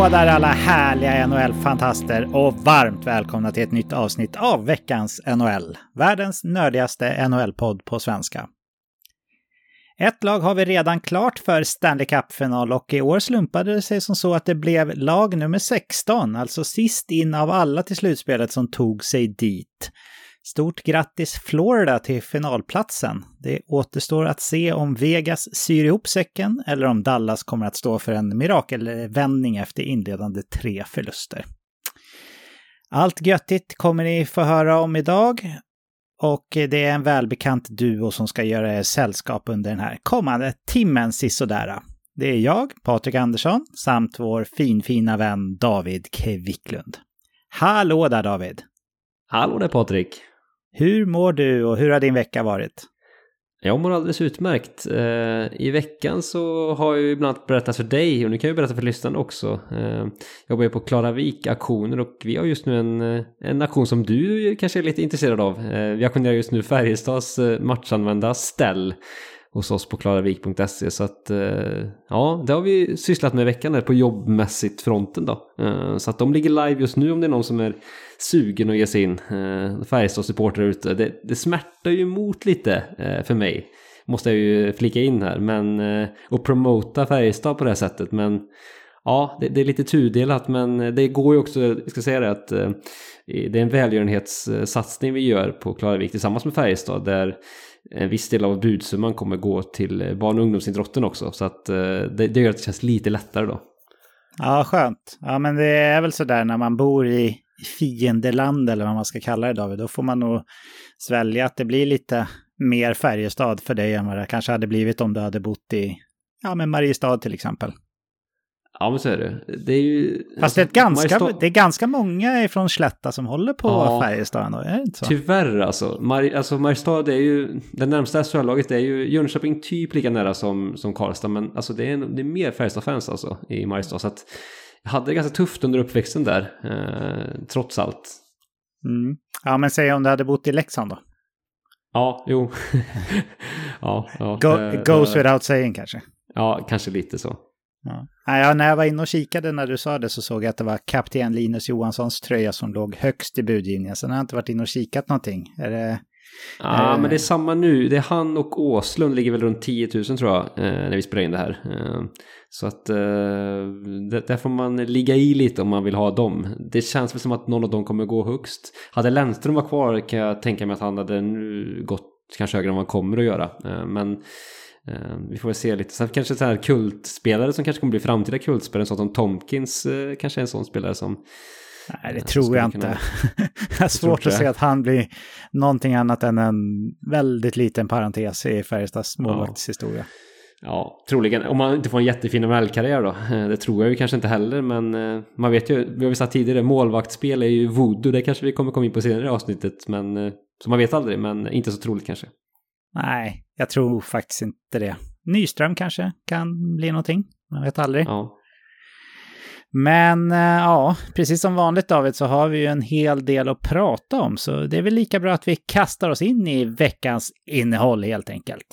Hallå där alla härliga NHL-fantaster och varmt välkomna till ett nytt avsnitt av veckans NHL. Världens nördigaste NHL-podd på svenska. Ett lag har vi redan klart för Stanley Cup-final och i år slumpade det sig som så att det blev lag nummer 16, alltså sist in av alla till slutspelet som tog sig dit. Stort grattis Florida till finalplatsen. Det återstår att se om Vegas syr ihop säcken eller om Dallas kommer att stå för en mirakelvändning efter inledande tre förluster. Allt göttigt kommer ni få höra om idag. Och det är en välbekant duo som ska göra er sällskap under den här kommande timmen sisådär. Det är jag, Patrik Andersson, samt vår finfina vän David Kviklund. Hallå där David! Hallå där Patrik! Hur mår du och hur har din vecka varit? Jag mår alldeles utmärkt. Eh, I veckan så har jag ju ibland berättat för dig och nu kan jag berätta för lyssnarna också. Eh, jag jobbar ju på Klaravik auktioner och vi har just nu en, eh, en auktion som du kanske är lite intresserad av. Vi auktionerar just nu Färjestads matchanvända ställ hos oss på klaravik.se. Så att ja, det har vi sysslat med i veckan här på jobbmässigt fronten då. Så att de ligger live just nu om det är någon som är sugen att ge sig in. Eh, Färjestad-supportrar ute. Det, det smärtar ju emot lite eh, för mig. Måste jag ju flika in här. Men, eh, och promota Färjestad på det här sättet. Men ja, det, det, är lite tudelat. Men det går ju också, jag ska säga det att eh, det är en välgörenhetssatsning vi gör på Klaravik tillsammans med Färjestad. Där en viss del av budsumman kommer gå till barn och ungdomsidrotten också. Så att eh, det, det gör att det känns lite lättare då. Ja, skönt. Ja, men det är väl så där när man bor i fiendeland eller vad man ska kalla det David, då får man nog svälja att det blir lite mer Färjestad för dig än vad det kanske hade blivit om du hade bott i ja, men Mariestad till exempel. Ja, men så är det. Det är ju... Fast det är, ganska, Mariestad... det är ganska många från Slätta som håller på ja, Färjestad ändå, är det inte så? Tyvärr alltså. Mar alltså Mariestad är ju, det närmsta SHL-laget är ju Jönköping typ lika nära som, som Karlstad, men alltså det är, det är mer Färjestad-fans alltså i Mariestad. Så att jag hade det ganska tufft under uppväxten där, eh, trots allt. Mm. Ja, men säg om du hade bott i Leksand då? Ja, jo. ja, ja, Go, eh, goes without saying kanske? Ja, kanske lite så. Ja. Ja, när jag var inne och kikade när du sa det så såg jag att det var kapten Linus Johanssons tröja som låg högst i budgivningen. Sen har jag inte varit inne och kikat någonting. Är det, Ja, men det är samma nu. Det är han och Åslund ligger väl runt 10 000 tror jag, eh, när vi spelar in det här. Eh, så att eh, där får man ligga i lite om man vill ha dem. Det känns väl som att någon av dem kommer gå högst. Hade Lennström var kvar kan jag tänka mig att han hade nu gått kanske högre än vad han kommer att göra. Men vi får väl se lite. Sen kanske så här kultspelare som kanske kommer bli framtida kultspelare, så som Tomkins kanske är en sån spelare som Nej, det tror jag inte. det är svårt att se att han blir någonting annat än en väldigt liten parentes i Färjestads målvaktshistoria. Ja, troligen. Om man inte får en jättefin NHL-karriär då. Eh, det tror jag ju kanske inte heller, men eh, man vet ju, vi har ju sagt tidigare, målvaktsspel är ju voodoo. Det kanske vi kommer komma in på senare i avsnittet, men eh, så man vet aldrig, men inte så troligt kanske. Nej, jag tror faktiskt inte det. Nyström kanske kan bli någonting. Man vet aldrig. Ja. Men eh, ja, precis som vanligt David så har vi ju en hel del att prata om, så det är väl lika bra att vi kastar oss in i veckans innehåll helt enkelt.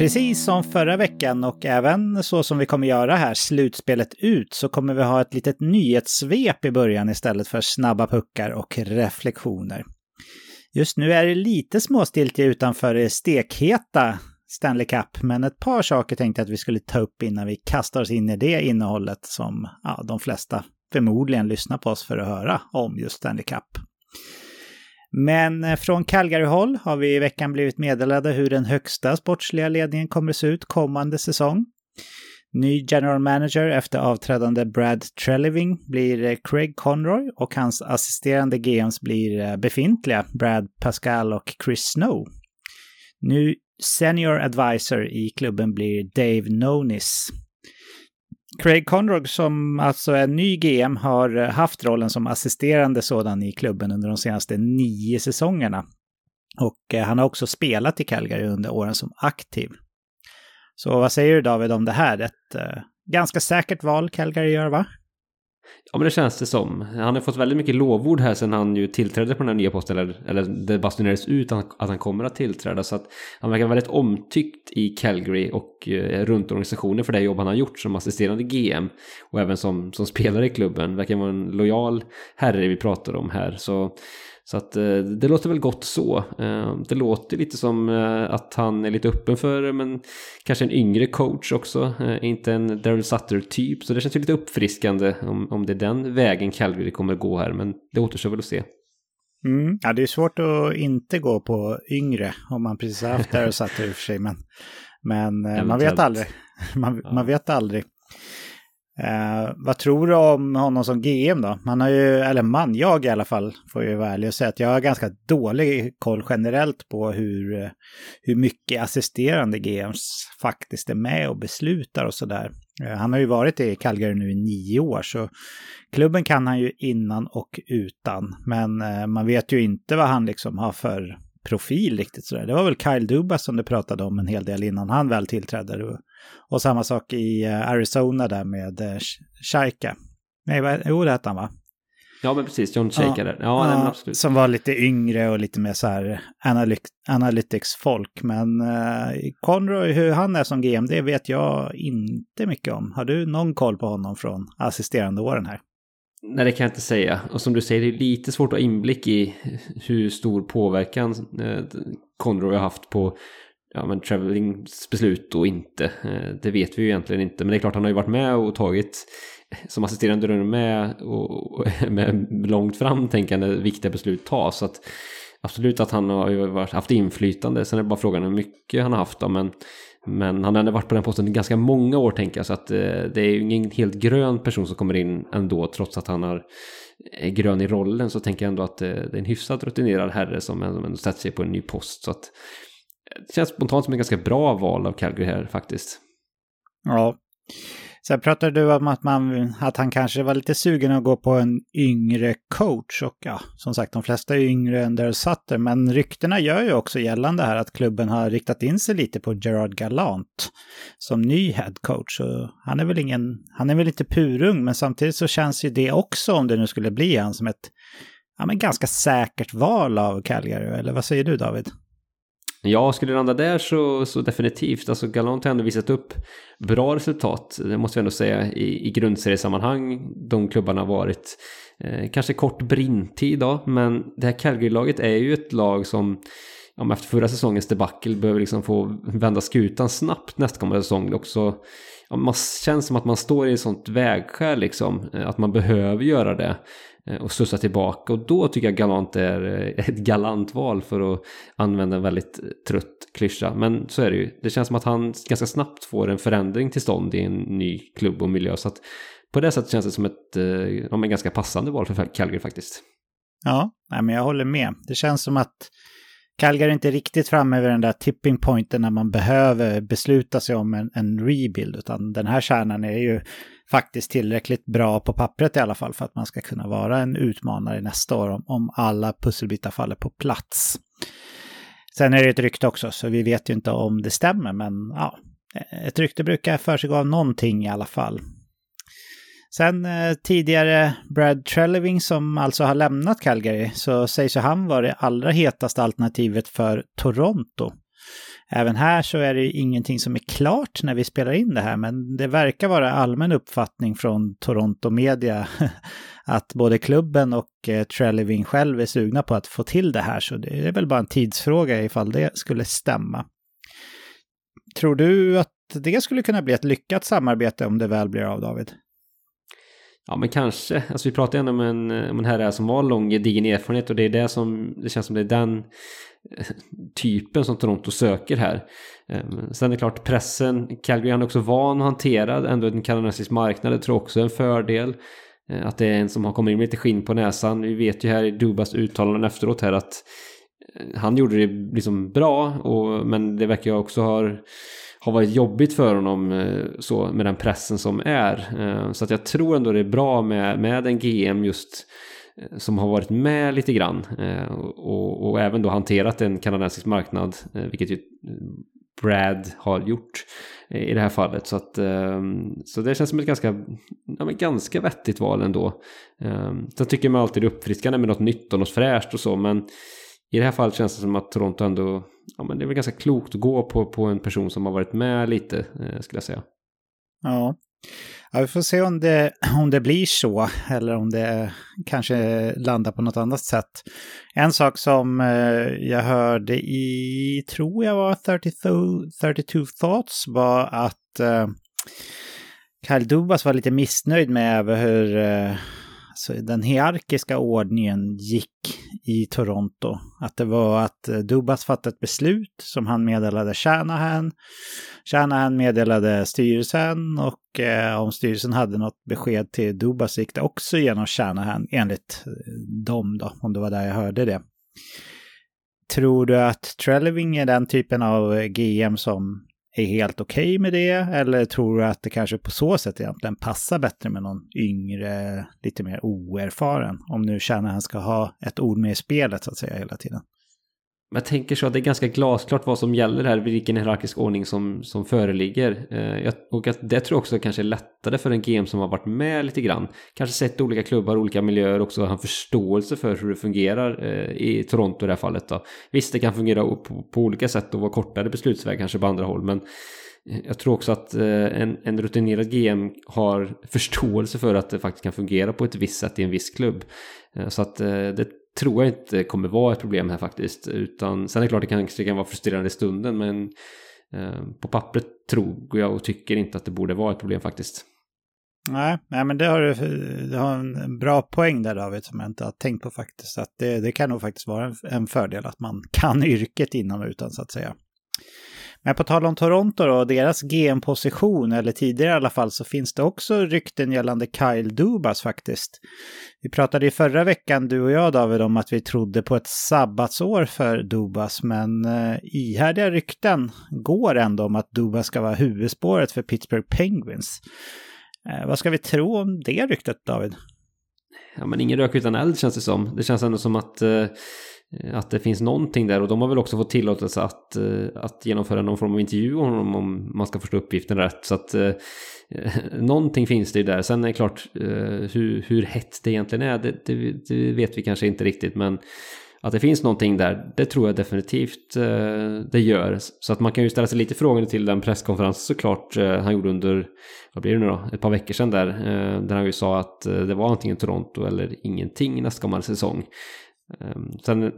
Precis som förra veckan och även så som vi kommer göra här, slutspelet ut, så kommer vi ha ett litet nyhetssvep i början istället för snabba puckar och reflektioner. Just nu är det lite småstiltje utanför det stekheta Stanley Cup, men ett par saker tänkte jag att vi skulle ta upp innan vi kastar oss in i det innehållet som ja, de flesta förmodligen lyssnar på oss för att höra om just Stanley Cup. Men eh, från Calgary-håll har vi i veckan blivit meddelade hur den högsta sportsliga ledningen kommer att se ut kommande säsong. Ny general manager efter avträdande Brad Treleving blir eh, Craig Conroy och hans assisterande GMs blir eh, befintliga Brad Pascal och Chris Snow. Nu senior advisor i klubben blir Dave Nonis. Craig Conrog som alltså är ny GM har eh, haft rollen som assisterande sådan i klubben under de senaste nio säsongerna. Och eh, han har också spelat i Calgary under åren som aktiv. Så vad säger du David om det här? Ett uh, ganska säkert val Calgary gör va? Ja men det känns det som. Han har fått väldigt mycket lovord här sen han ju tillträdde på den här nya posten. Eller, eller det basunerades ut att han kommer att tillträda. Så att han verkar väldigt omtyckt i Calgary och eh, runt organisationen för det jobb han har gjort som assisterande GM. Och även som, som spelare i klubben. Verkar vara en lojal herre vi pratar om här. Så så att eh, det låter väl gott så. Eh, det låter lite som eh, att han är lite öppen för men kanske en yngre coach också. Inte en Daryl Sutter-typ. Så det känns ju lite uppfriskande om, om det är den vägen Calgary kommer gå här. Men det återstår väl att se. Mm. Ja, det är svårt att inte gå på yngre om man precis har haft Daryl Sutter i och för sig. Men, men man vet aldrig. Man, ja. man vet aldrig. Eh, vad tror du om honom som GM då? Man har ju, eller man, jag i alla fall, får ju vara ärlig och säga att jag har ganska dålig koll generellt på hur, eh, hur mycket assisterande GMs faktiskt är med och beslutar och sådär. Eh, han har ju varit i Calgary nu i nio år, så klubben kan han ju innan och utan. Men eh, man vet ju inte vad han liksom har för profil riktigt sådär. Det var väl Kyle Dubas som du pratade om en hel del innan han väl tillträdde. Och samma sak i eh, Arizona där med eh, Shaika. Nej, jo det hette han va? Ja, men precis. John Shaika ja. Ja, ja absolut. Som var lite yngre och lite mer så här analytics-folk. Men uh, Conroy, hur han är som GM, det vet jag inte mycket om. Har du någon koll på honom från assisterande åren här? Nej, det kan jag inte säga. Och som du säger, det är lite svårt att ha inblick i hur stor påverkan eh, Conroy har haft på ja, men Travelings beslut och inte. Eh, det vet vi ju egentligen inte. Men det är klart, han har ju varit med och tagit eh, som assisterande runner med och med långt framtänkande viktiga beslut tas. Så att absolut att han har ju varit, haft inflytande. Sen är det bara frågan hur mycket han har haft. Då, men, men han har ändå varit på den posten i ganska många år tänker jag. Så att eh, det är ju ingen helt grön person som kommer in ändå trots att han är eh, grön i rollen så tänker jag ändå att eh, det är en hyfsat rutinerad herre som ändå sätter sig på en ny post. Så att det känns spontant som ett ganska bra val av Calgary här faktiskt. Ja. Sen pratade du om att, man, att han kanske var lite sugen att gå på en yngre coach. Och ja, som sagt, de flesta är yngre än Daryl Sutter. Men ryktena gör ju också gällande här att klubben har riktat in sig lite på Gerard Galant som ny head coach. Och han är väl ingen, han är väl lite purung, men samtidigt så känns ju det också, om det nu skulle bli han, som ett ja, men ganska säkert val av Calgary. Eller vad säger du David? Ja, skulle det landa där så, så definitivt. Alltså Galant har ändå visat upp bra resultat, det måste vi ändå säga, i, i grundseriesammanhang. De klubbarna har varit eh, kanske kort brintid då, men det här Calgary-laget är ju ett lag som ja, efter förra säsongens debacle behöver liksom få vända skutan snabbt nästkommande säsong. också, ja, man känns som att man står i ett sånt vägskäl liksom, eh, att man behöver göra det. Eh, och slussa tillbaka. Och då tycker jag Galant är eh, ett galant val för att använda en väldigt eh, trött klyscha. Men så är det ju. Det känns som att han ganska snabbt får en förändring till stånd i en ny klubb och miljö. Så att på det sättet känns det som ett ja, men ganska passande val för Calgary faktiskt. Ja, men jag håller med. Det känns som att Calgary är inte riktigt framme vid den där tipping pointen när man behöver besluta sig om en, en rebuild. Utan den här kärnan är ju faktiskt tillräckligt bra på pappret i alla fall för att man ska kunna vara en utmanare nästa år om, om alla pusselbitar faller på plats. Sen är det ett rykte också, så vi vet ju inte om det stämmer, men ja, ett rykte brukar försiggå av någonting i alla fall. Sen eh, tidigare Brad Treleving som alltså har lämnat Calgary så sägs ju han vara det allra hetaste alternativet för Toronto. Även här så är det ingenting som är klart när vi spelar in det här, men det verkar vara allmän uppfattning från Toronto Media att både klubben och eh, Treleving själv är sugna på att få till det här, så det är väl bara en tidsfråga ifall det skulle stämma. Tror du att det skulle kunna bli ett lyckat samarbete om det väl blir av, David? Ja men kanske. Alltså vi pratar ändå om en, om en herre som har lång gedigen erfarenhet och det är det som det känns som det är den eh, typen som Toronto söker här. Ehm, sen är det klart pressen, Calgary är också van att hantera ändå en kanadensisk marknad, det tror jag också är en fördel. Eh, att det är en som har kommit in med lite skinn på näsan. Vi vet ju här i Dubas uttalanden efteråt här att eh, han gjorde det liksom bra, och, men det verkar ju också ha har varit jobbigt för honom eh, så med den pressen som är. Eh, så att jag tror ändå det är bra med, med en GM just eh, som har varit med lite grann och, och även då hanterat en kanadensisk marknad, vilket ju Brad har gjort i det här fallet. Så, att, så det känns som ett ganska, ja, men ganska vettigt val ändå. Sen tycker man alltid det är uppfriskande med något nytt och något fräscht och så, men i det här fallet känns det som att Toronto ändå, ja men det är väl ganska klokt att gå på, på en person som har varit med lite, eh, skulle jag säga. Ja. ja, vi får se om det, om det blir så eller om det kanske landar på något annat sätt. En sak som eh, jag hörde i, tror jag var 32, 32 Thoughts, var att eh, Kyle Dubas var lite missnöjd med hur eh, alltså, den hierarkiska ordningen gick i Toronto. Att det var att eh, Dubas fattade ett beslut som han meddelade Shanahan. Shanahan meddelade styrelsen och eh, om styrelsen hade något besked till Dubas gick det också genom Shanahan enligt eh, dem då, om det var där jag hörde det. Tror du att Trelleving är den typen av eh, GM som är helt okej okay med det? Eller tror du att det kanske på så sätt egentligen passar bättre med någon yngre, lite mer oerfaren? Om nu kärnan ska ha ett ord med i spelet så att säga hela tiden. Jag tänker så att det är ganska glasklart vad som gäller här, vilken hierarkisk ordning som, som föreligger. Eh, och att det tror jag också kanske är lättare för en GM som har varit med lite grann. Kanske sett olika klubbar, olika miljöer, också har en förståelse för hur det fungerar eh, i Toronto i det här fallet. Då. Visst, det kan fungera på, på olika sätt och vara kortare beslutsväg kanske på andra håll, men eh, jag tror också att eh, en, en rutinerad GM har förståelse för att det faktiskt kan fungera på ett visst sätt i en viss klubb. Eh, så att det tror jag inte kommer vara ett problem här faktiskt. Utan sen är det klart det kanske kan vara frustrerande i stunden men eh, på pappret tror jag och tycker inte att det borde vara ett problem faktiskt. Nej, nej men det har du, du har en bra poäng där David som jag inte har tänkt på faktiskt. Att det, det kan nog faktiskt vara en, en fördel att man kan yrket innan och utan så att säga. Men på tal om Toronto då, deras GM-position, eller tidigare i alla fall, så finns det också rykten gällande Kyle Dubas faktiskt. Vi pratade i förra veckan, du och jag David, om att vi trodde på ett sabbatsår för Dubas, men eh, ihärdiga rykten går ändå om att Dubas ska vara huvudspåret för Pittsburgh Penguins. Eh, vad ska vi tro om det ryktet, David? Ja, men ingen rök utan eld känns det som. Det känns ändå som att eh Eh, Eh, att det finns någonting där och de har väl också fått tillåtelse att, eh, att genomföra någon form av intervju om honom om man ska förstå uppgiften rätt. Så att eh, någonting finns det ju där. Sen är det klart eh, hur, hur hett det egentligen är, det, det, det, vet vi kanske inte riktigt. Men att det finns någonting där, det tror jag definitivt eh, det gör. Så att man kan ju ställa sig lite frågande till den presskonferens såklart eh, han gjorde under, vad blir det nu då, ett par veckor sedan där. Eh, där han ju sa att det var antingen Toronto eller ingenting nästkommande säsong. Ehm, sen,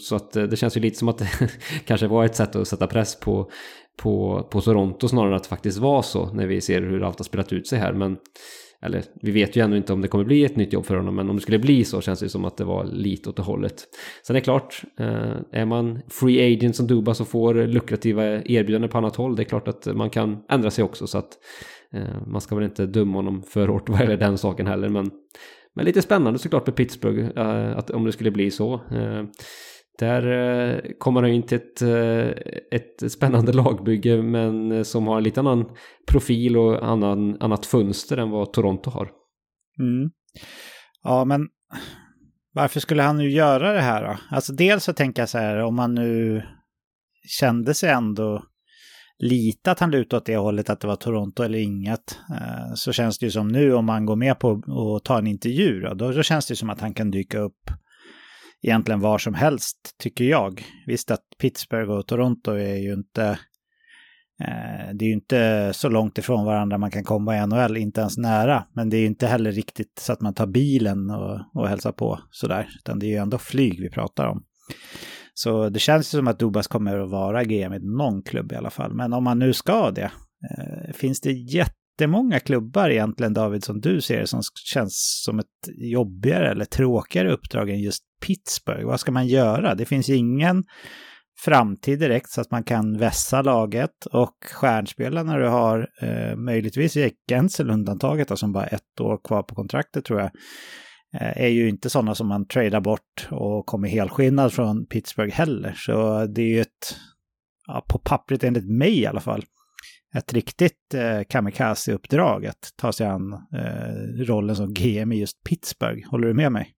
så, att eh, det känns ju lite som att det kanske var ett sätt att sätta press på, på, på Toronto snarare att det faktiskt var så när vi ser hur allt har spelat ut sig här. Men, eller vi vet ju ännu inte om det kommer bli ett nytt jobb för honom, men om det skulle bli så känns det som att det var lite åt det hållet. Sen är det klart, eh, är man free agent som Duba så får lukrativa erbjudanden på annat håll, det är klart att man kan ändra sig också. Så att eh, man ska väl inte döma honom för hårt vad gäller den saken heller, men men lite spännande såklart med Pittsburgh, eh, att, om det skulle bli så. Eh, där eh, kommer han in till ett, ett spännande lagbygge men som har en lite annan profil och annan, annat fönster än vad Toronto har. Mm. Ja, men varför skulle han nu göra det här då? Alltså dels så tänker jag så här, om man nu kände sig ändå lite att han lutar åt det hållet att det var Toronto eller inget. Eh, så känns det ju som nu om man går med på att ta en intervju då, då känns det som att han kan dyka upp egentligen var som helst, tycker jag. Visst att Pittsburgh och Toronto är ju inte eh, det är ju inte så långt ifrån varandra man kan komma i NHL, inte ens nära. Men det är ju inte heller riktigt så att man tar bilen och, och hälsar på sådär. Utan det är ju ändå flyg vi pratar om. Så det känns ju som att Dubas kommer att vara GM i någon klubb i alla fall. Men om man nu ska det, eh, finns det jättemånga klubbar egentligen, David, som du ser som känns som ett jobbigare eller tråkigare uppdrag än just Pittsburgh? Vad ska man göra? Det finns ingen framtid direkt så att man kan vässa laget och stjärnspelarna du har, eh, möjligtvis Jake Gensel undantaget, som bara ett år kvar på kontraktet tror jag, Eh, är ju inte sådana som man tradar bort och kommer helskinnad från Pittsburgh heller. Så det är ju ett, ja, på pappret enligt mig i alla fall, ett riktigt eh, kamikaze-uppdrag att ta sig an eh, rollen som GM i just Pittsburgh. Håller du med mig?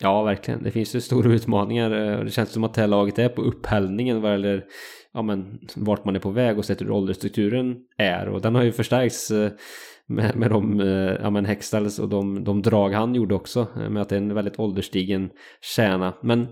Ja, verkligen. Det finns ju stora utmaningar. Eh, det känns som att det här laget är på upphällningen vad gäller ja, men, vart man är på väg och sett hur åldersstrukturen är. Och den har ju förstärkts eh, med, med de eh, ja, men Hextals och de, de drag han gjorde också. Eh, med att det är en väldigt ålderstigen kärna. Men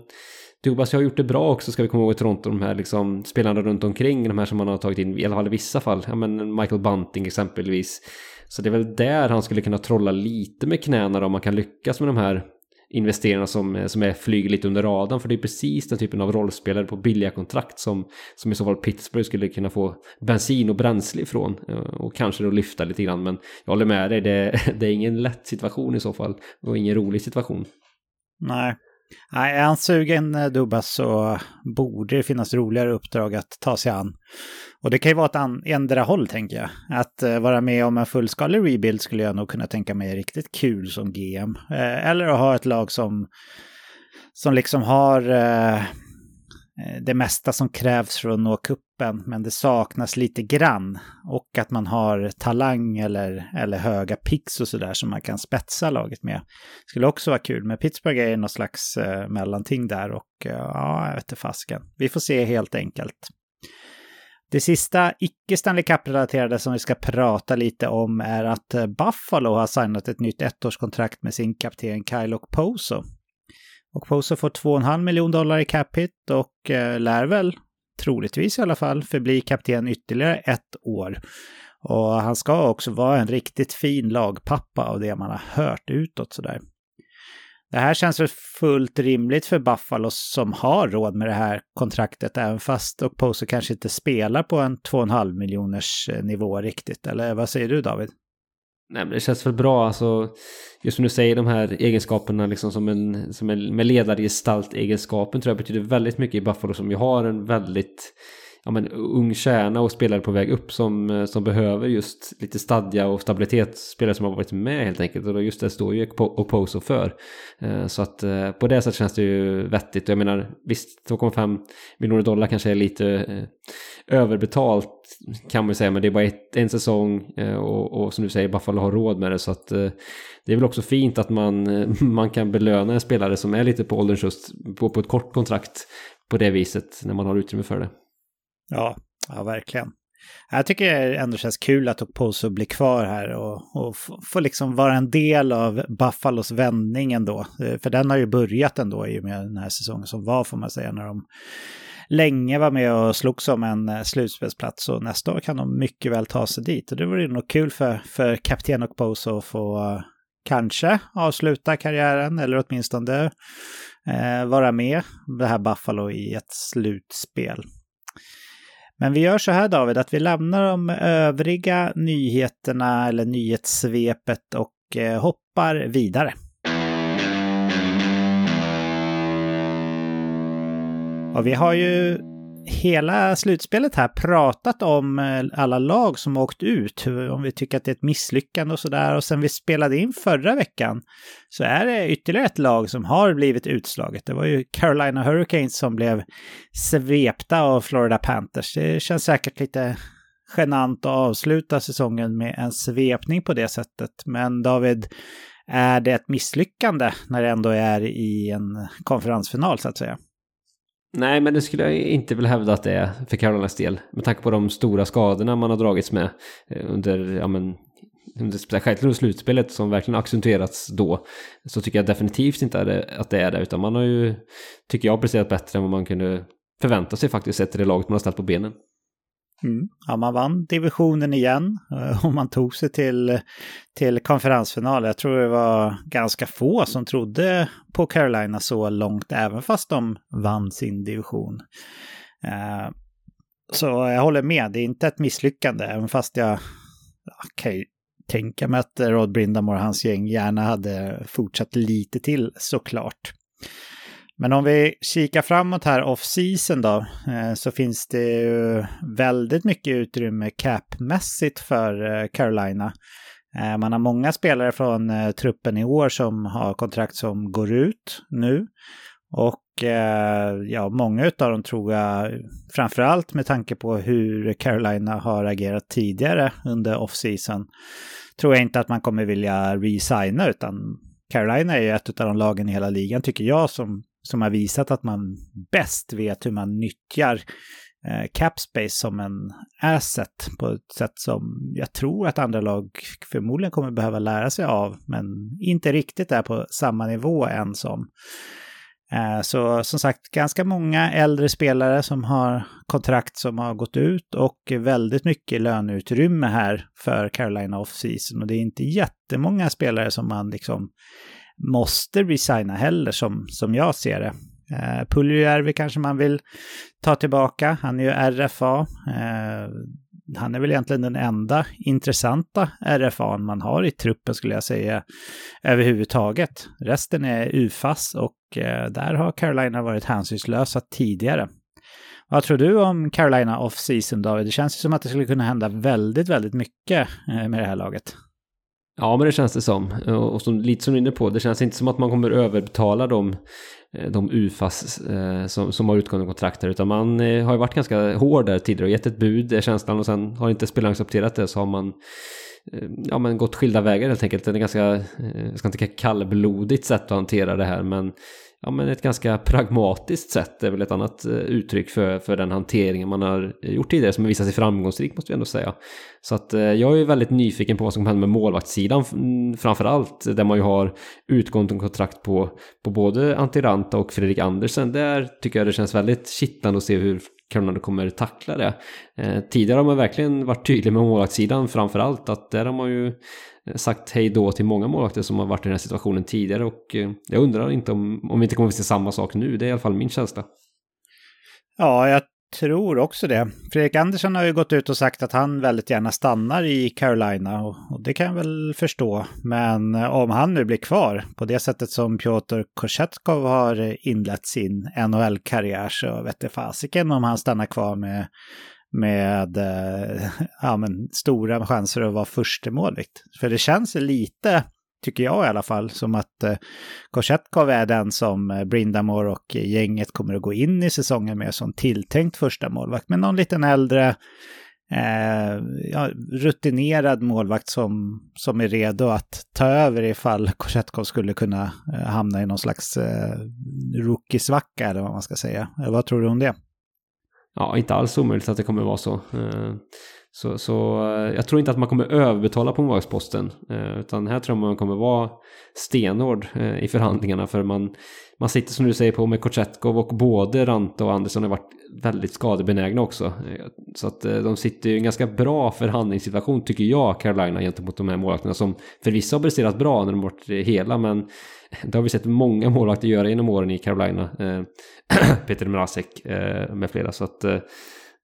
Dubas har gjort det bra också ska vi komma ihåg i Toronto. De här liksom spelarna runt omkring. De här som man har tagit in, i alla fall i vissa fall. Ja, men Michael Bunting exempelvis. Så det är väl där han skulle kunna trolla lite med knäna då, om man kan lyckas med de här investerarna som, eh, som är, flyger lite under radarn. För det är precis den typen av rollspelare på billiga kontrakt som, som i så fall Pittsburgh skulle kunna få bensin och bränsle ifrån. Eh, och kanske då lyfta lite grann. Men jag håller med dig, det, det är ingen lätt situation i så fall. Och ingen rolig situation. Nej, Nej, är han sugen eh, dubbas Dubas så borde det finnas roligare uppdrag att ta sig an. Och det kan ju vara ett ändra håll tänker jag. Att uh, vara med om en fullskalig rebuild skulle jag nog kunna tänka mig är riktigt kul som GM. Uh, eh, eller att ha ett lag som, som liksom har uh, Eh, Eh, det mesta som krävs för att nå kuppen men det saknas lite grann. Och att man har talang eller, eller höga picks och sådär som man kan spetsa laget med. Skulle också vara kul, men Pittsburgh är någon slags eh, mellanting där och eh, ja, jag vet inte fasken. Vi får se helt enkelt. Det sista icke Stanley Cup-relaterade som vi ska prata lite om är att eh, Buffalo har signat ett nytt ettårskontrakt med sin kapten Kyle Poso och Poser får 2,5 miljoner dollar i cap hit och eh, lär väl, troligtvis i alla fall, förbli kapten ytterligare ett år. Och han ska också vara en riktigt fin lagpappa av det man har hört utåt sådär. Det här känns väl fullt rimligt för Buffalo som har råd med det här kontraktet, även fast Poser kanske inte spelar på en 2,5 miljoners eh, nivå riktigt. Eller vad säger du David? Nej men det känns väl bra alltså. Just som du säger de här egenskaperna liksom som en, som en med ledargestalt-egenskapen tror jag betyder väldigt mycket i Buffalo som ju har en väldigt ja, men, ung kärna och spelare på väg upp som, eh, som behöver just lite stadga och stabilitet. Spelare som har varit med helt enkelt. Och just det står ju Oposo för. Eh, så att eh, på det sättet känns det ju vettigt. Och jag menar visst 2,5 miljoner dollar kanske är lite överbetalt kan man ju säga. Men det är bara ett, en säsong och, och som du säger Buffalo har råd med det. Så att det är väl också fint att man, man kan belöna en spelare som är lite på ålderns höst på, på ett kort kontrakt på det viset när man har utrymme för det. Ja, ja verkligen. Jag tycker det ändå känns kul att Okposo blir kvar här och, och får liksom vara en del av Buffalos vändning ändå. Eh, för den har ju börjat ändå i och med den här säsongen som var får man säga när de länge var med och slogs om en eh, slutspelsplats och nästa år kan de mycket väl ta sig dit. Och det vore nog kul för, för kapten Okposo att få eh, kanske avsluta karriären eller åtminstone eh, vara med det här Buffalo i ett slutspel. Men vi gör så här David, att vi lämnar de övriga nyheterna eller nyhetssvepet och eh, hoppar vidare. Och vi har ju hela slutspelet här pratat om eh, alla lag som åkt ut, om vi tycker att det är ett misslyckande och sådär. Och sen vi spelade in förra veckan så är det ytterligare ett lag som har blivit utslaget. Det var ju Carolina Hurricanes som blev svepta av Florida Panthers. Det känns säkert lite genant att avsluta säsongen med en svepning på det sättet. Men David, är det ett misslyckande när det ändå är i en konferensfinal så att säga? Nej, men det skulle jag inte vilja hävda att det är för Carolinas del. Med tanke på de stora skadorna man har dragits med eh, under, ja men, under under slutspelet som verkligen accentuerats då. Så tycker jag definitivt inte att det är det, utan man har ju, tycker jag, presterat bättre än vad man kunde förvänta sig faktiskt sett till det laget man har ställt på benen. Mm. Ja, man vann divisionen igen eh, och man tog sig till, till konferensfinal. Jag tror det var ganska få som trodde på Carolina så långt, även fast de vann sin division. Eh, så jag håller med, det är inte ett misslyckande, även fast jag kan ju tänka mig att Rod Brindamore och hans gäng gärna hade fortsatt lite till såklart. Men om vi kikar framåt här off-season då, eh, så finns det ju väldigt mycket utrymme capmässigt för eh, Carolina. Eh, man har många spelare från truppen i år som har kontrakt som går ut nu. Och ja, många av dem tror jag, framförallt med tanke på hur Carolina har agerat tidigare under off-season, tror jag inte att man kommer vilja resigna utan Carolina är ju ett av de lagen i hela ligan, tycker jag, som, som har visat att man bäst vet hur man nyttjar eh, capspace som en asset på ett sätt som jag tror att andra lag förmodligen kommer behöva lära sig av, men inte riktigt är på samma nivå än som. Eh, så som sagt, ganska många äldre spelare som har kontrakt som har gått ut och väldigt mycket löneutrymme här för Carolina off-season. Och det är inte jättemånga spelare som man liksom måste resigna heller som, som jag ser det. Eh, Puljujärvi kanske man vill ta tillbaka. Han är ju RFA. Eh, han är väl egentligen den enda intressanta RFA man har i truppen skulle jag säga överhuvudtaget. Resten är UFAS och eh, där har Carolina varit hänsynslösa tidigare. Vad tror du om Carolina off-season David? Det känns ju som att det skulle kunna hända väldigt, väldigt mycket eh, med det här laget. Ja, men det känns det som. Och som, lite som du är inne på, det känns inte som att man kommer överbetala de, eh, de UFAs eh, som, som har utgående kontrakt här, utan man eh, har ju varit ganska hård där tidigare och gett ett bud, är känslan, och sen har inte spelarna accepterat det så har man ja, men gått skilda vägar helt enkelt. Det är ett ganska, jag ska inte säga kallblodigt sätt att hantera det här, men ja, men ett ganska pragmatiskt sätt är väl ett annat eh, uttryck för, för den hanteringen man har gjort tidigare som visat sig framgångsrik måste vi ändå säga. Så att eh, jag är väldigt nyfiken på vad som kommer hända med målvaktssidan mm, framför allt där man ju har utgående kontrakt på, på både Antiranta och Fredrik Andersen. Där tycker jag det känns väldigt kittlande att se hur Carolina kommer tackla det. Eh, tidigare har man verkligen varit tydlig med målvaktssidan framför allt att där har man ju sagt hej då till många målvakter som har varit i den här situationen tidigare och eh, jag undrar inte om, om vi inte kommer att se samma sak nu. Det är i alla fall min känsla. Ja, jag tror också det. Fredrik Andersson har ju gått ut och sagt att han väldigt gärna stannar i Carolina och, och det kan jag väl förstå. Men eh, om han nu blir kvar på det sättet som Piotr Korsetkov har inlett sin NHL-karriär så vet det fasiken om han stannar kvar med med eh, ja, men, stora chanser att vara första målvikt. För det känns lite, tycker jag i alla fall, som att eh, Korsetkov är den som eh, Brindamore och gänget kommer att gå in i säsongen med som tilltänkt första målvakt. Men någon liten äldre, eh, ja, rutinerad målvakt som, som är redo att ta över ifall Korsetkov skulle kunna eh, hamna i någon slags eh, rookie-svacka eller vad man ska säga. Vad tror du om det? Ja, inte alls omöjligt att det kommer vara så. Eh, så, så eh, jag tror inte att man kommer överbetala på målvaktsposten. Eh, utan här tror jag man kommer vara stenhård i förhandlingarna. För man, man sitter som du säger på med Kotsetkov och både Ranta och Andersson har varit väldigt skadebenägna också. Så att eh, de sitter ju i en ganska bra förhandlingssituation tycker jag, Carolina, gentemot de här målvakterna som förvisso har presterat bra när de varit hela. Men det har vi sett många målvakter göra genom åren i Carolina. Eh, Peter Mrazek eh, med flera. Så att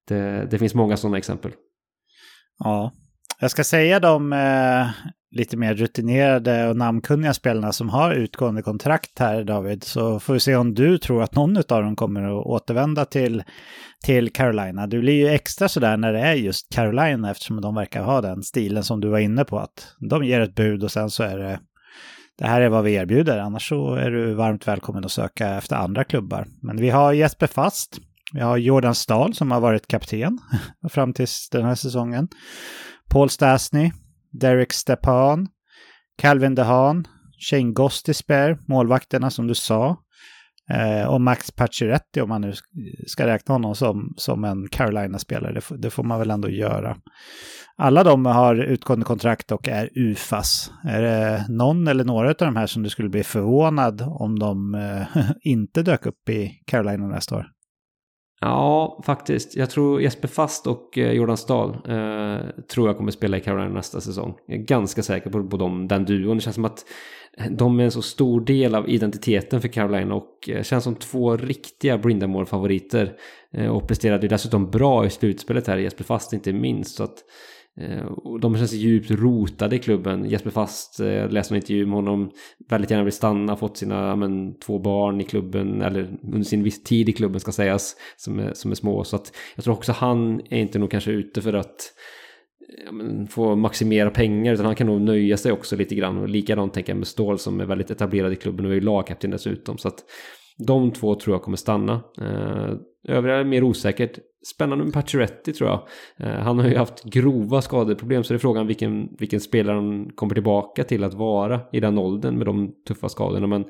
det, det finns många sådana exempel. Ja, jag ska säga de eh, lite mer rutinerade och namnkunniga spelarna som har utgående kontrakt här, David. Så får vi se om du tror att någon av dem kommer att återvända till, till Carolina. Du blir ju extra sådär när det är just Carolina eftersom de verkar ha den stilen som du var inne på. Att de ger ett bud och sen så är det det här är vad vi erbjuder, annars så är du varmt välkommen att söka efter andra klubbar. Men vi har Jesper Fast, vi har Jordan Stahl som har varit kapten fram till den här säsongen. Paul Stasny, Derek Stepan, Calvin DeHaan, Shane Gostisbehere, målvakterna som du sa. Eh, och Max Pacioretty om man nu ska räkna honom som, som en Carolina-spelare. Det, det, får man väl ändå göra. Alla de har utgående kontrakt och är UFAS. Är det någon eller några av de här som du skulle bli förvånad om de eh, inte dök upp i Carolina nästa år? Ja, faktiskt. Jag tror Jesper Fast och eh, Jordan Stahl eh, tror jag kommer spela i Carolina nästa säsong. Jag är ganska säker på, på dem, den duon. Det känns som att de är en så stor del av identiteten för Carolina och eh, känns som två riktiga Brindamore-favoriter. Eh, och presterade ju dessutom bra i slutspelet här, Jesper Fast inte minst. Så att Eh, och de känns djupt rotade i klubben. Jesper Fast, eh, jag läste en intervju med honom, väldigt gärna vill stanna, fått sina men, två barn i klubben, eller under sin viss tid i klubben ska sägas, som är, som är små. Så att jag tror också han är inte nog kanske ute för att ja, men, få maximera pengar, utan han kan nog nöja sig också lite grann. Och likadant tänker jag med Ståhl som är väldigt etablerad i klubben och är lagkapten dessutom. Så att de två tror jag kommer stanna. Eh, Övriga är mer osäkert. Spännande med Pacioretty tror jag. Eh, han har ju haft grova skadeproblem så det är frågan vilken, vilken spelare han kommer tillbaka till att vara i den åldern med de tuffa skadorna. Men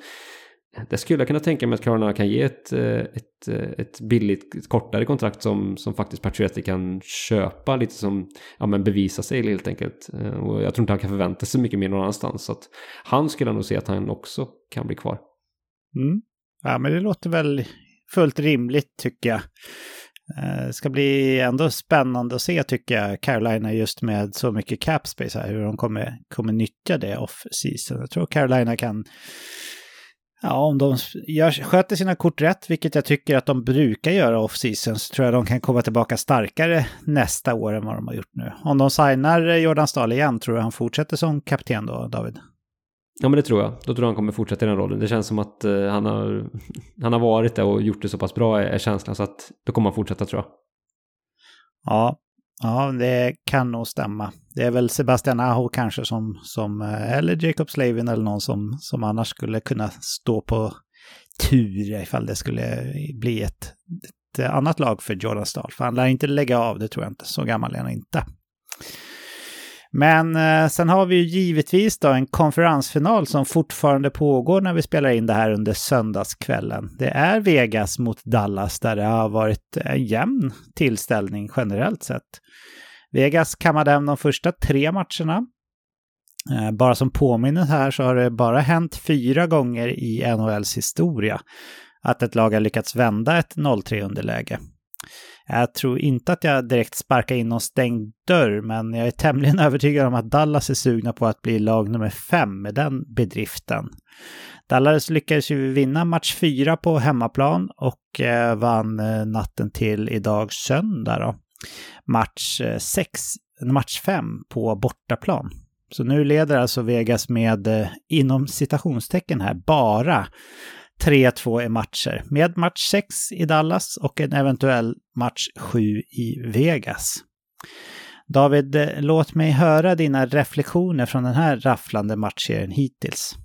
det skulle jag kunna tänka mig att Carolina kan ge ett, eh, ett, eh, ett billigt, ett kortare kontrakt som, som faktiskt Pacioretty kan köpa lite som, ja men bevisa sig helt enkelt. Och jag tror inte han kan förvänta sig mycket mer någon annanstans. Så att han skulle nog se att han också kan bli kvar. Mm. Ja men det låter väl fullt rimligt tycker jag. Det ska bli ändå spännande att se tycker jag, Carolina just med så mycket cap space här, hur de kommer, kommer nyttja det off-season. Jag tror Carolina kan, ja om de gör, sköter sina kort rätt, vilket jag tycker att de brukar göra off-season, så tror jag de kan komma tillbaka starkare nästa år än vad de har gjort nu. Om de signar eh, Jordan Stahl igen, tror du han fortsätter som kapten då, David? Ja men det tror jag. Då tror jag han kommer fortsätta i den rollen. Det känns som att eh, han, har, han har varit där och gjort det så pass bra är känslan. Så att då kommer han fortsätta tror jag. Ja, ja det kan nog stämma. Det är väl Sebastian Aho kanske som, som eh, eller Jacob Slavin eller någon som, som annars skulle kunna stå på tur ifall det skulle bli ett, ett annat lag för Jordan Stahl. För han lär inte lägga av, det tror jag inte. Så gammal är han inte. Men eh, sen har vi ju givetvis då en konferensfinal som fortfarande pågår när vi spelar in det här under söndagskvällen. Det är Vegas mot Dallas där det har varit en jämn tillställning generellt sett. Vegas kammade hem de första tre matcherna. Eh, bara som påminner här så har det bara hänt fyra gånger i NHLs historia att ett lag har lyckats vända ett 0-3 underläge. Jag tror inte att jag direkt sparkar in någon stängd dörr, men jag är tämligen övertygad om att Dallas är sugna på att bli lag nummer fem med den bedriften. Dallas lyckades ju vinna match fyra på hemmaplan och eh, vann eh, natten till idag söndag då. Match eh, sex, match fem på bortaplan. Så nu leder alltså Vegas med, inom citationstecken här, bara 3-2 i matcher med match 6 i Dallas och en eventuell match 7 i Vegas. David, låt mig höra dina reflektioner från den här rafflande matchserien hittills.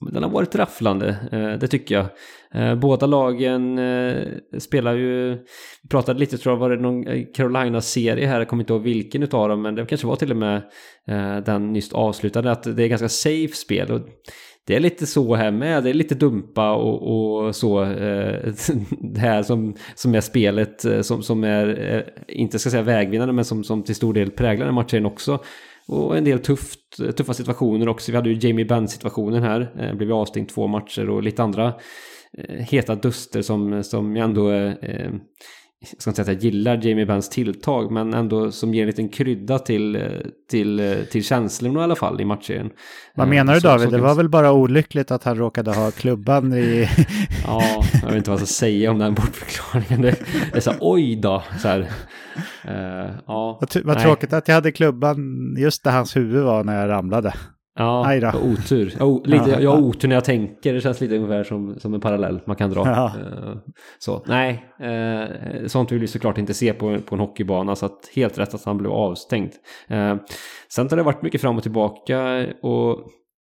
Den har varit rafflande, eh, det tycker jag. Eh, båda lagen eh, spelar ju, vi pratade lite tror jag, var det någon Carolina-serie här, jag kommer inte ihåg vilken utav dem, men det kanske var till och med den nyss avslutade, att det är ganska safe spel. Och det är lite så här med, det är lite dumpa och, och så. Eh, det här som, som är spelet eh, som, som är, eh, inte ska säga vägvinnande, men som, som till stor del präglar den matchen också. Och en del tufft, tuffa situationer också. Vi hade ju Jamie Benn-situationen här, eh, blev avstängd två matcher och lite andra eh, heta duster som, som jag ändå eh, jag ska inte säga att jag gillar Jamie Benns tilltag, men ändå som ger en liten krydda till, till, till känslorna i alla fall i matchen. Vad menar du David? det var väl bara olyckligt att han råkade ha klubban i... ja, jag vet inte vad jag ska säga om den bortförklaringen. Det är så här, oj då, så här. Uh, ja, vad, vad tråkigt att jag hade klubban just där hans huvud var när jag ramlade. Ja, otur. Jag, lite, jag har otur när jag tänker. Det känns lite ungefär som, som en parallell man kan dra. Ja. Uh, så nej, uh, sånt vill vi såklart inte se på, på en hockeybana. Så att helt rätt att han blev avstängd. Uh, sen har det varit mycket fram och tillbaka. Och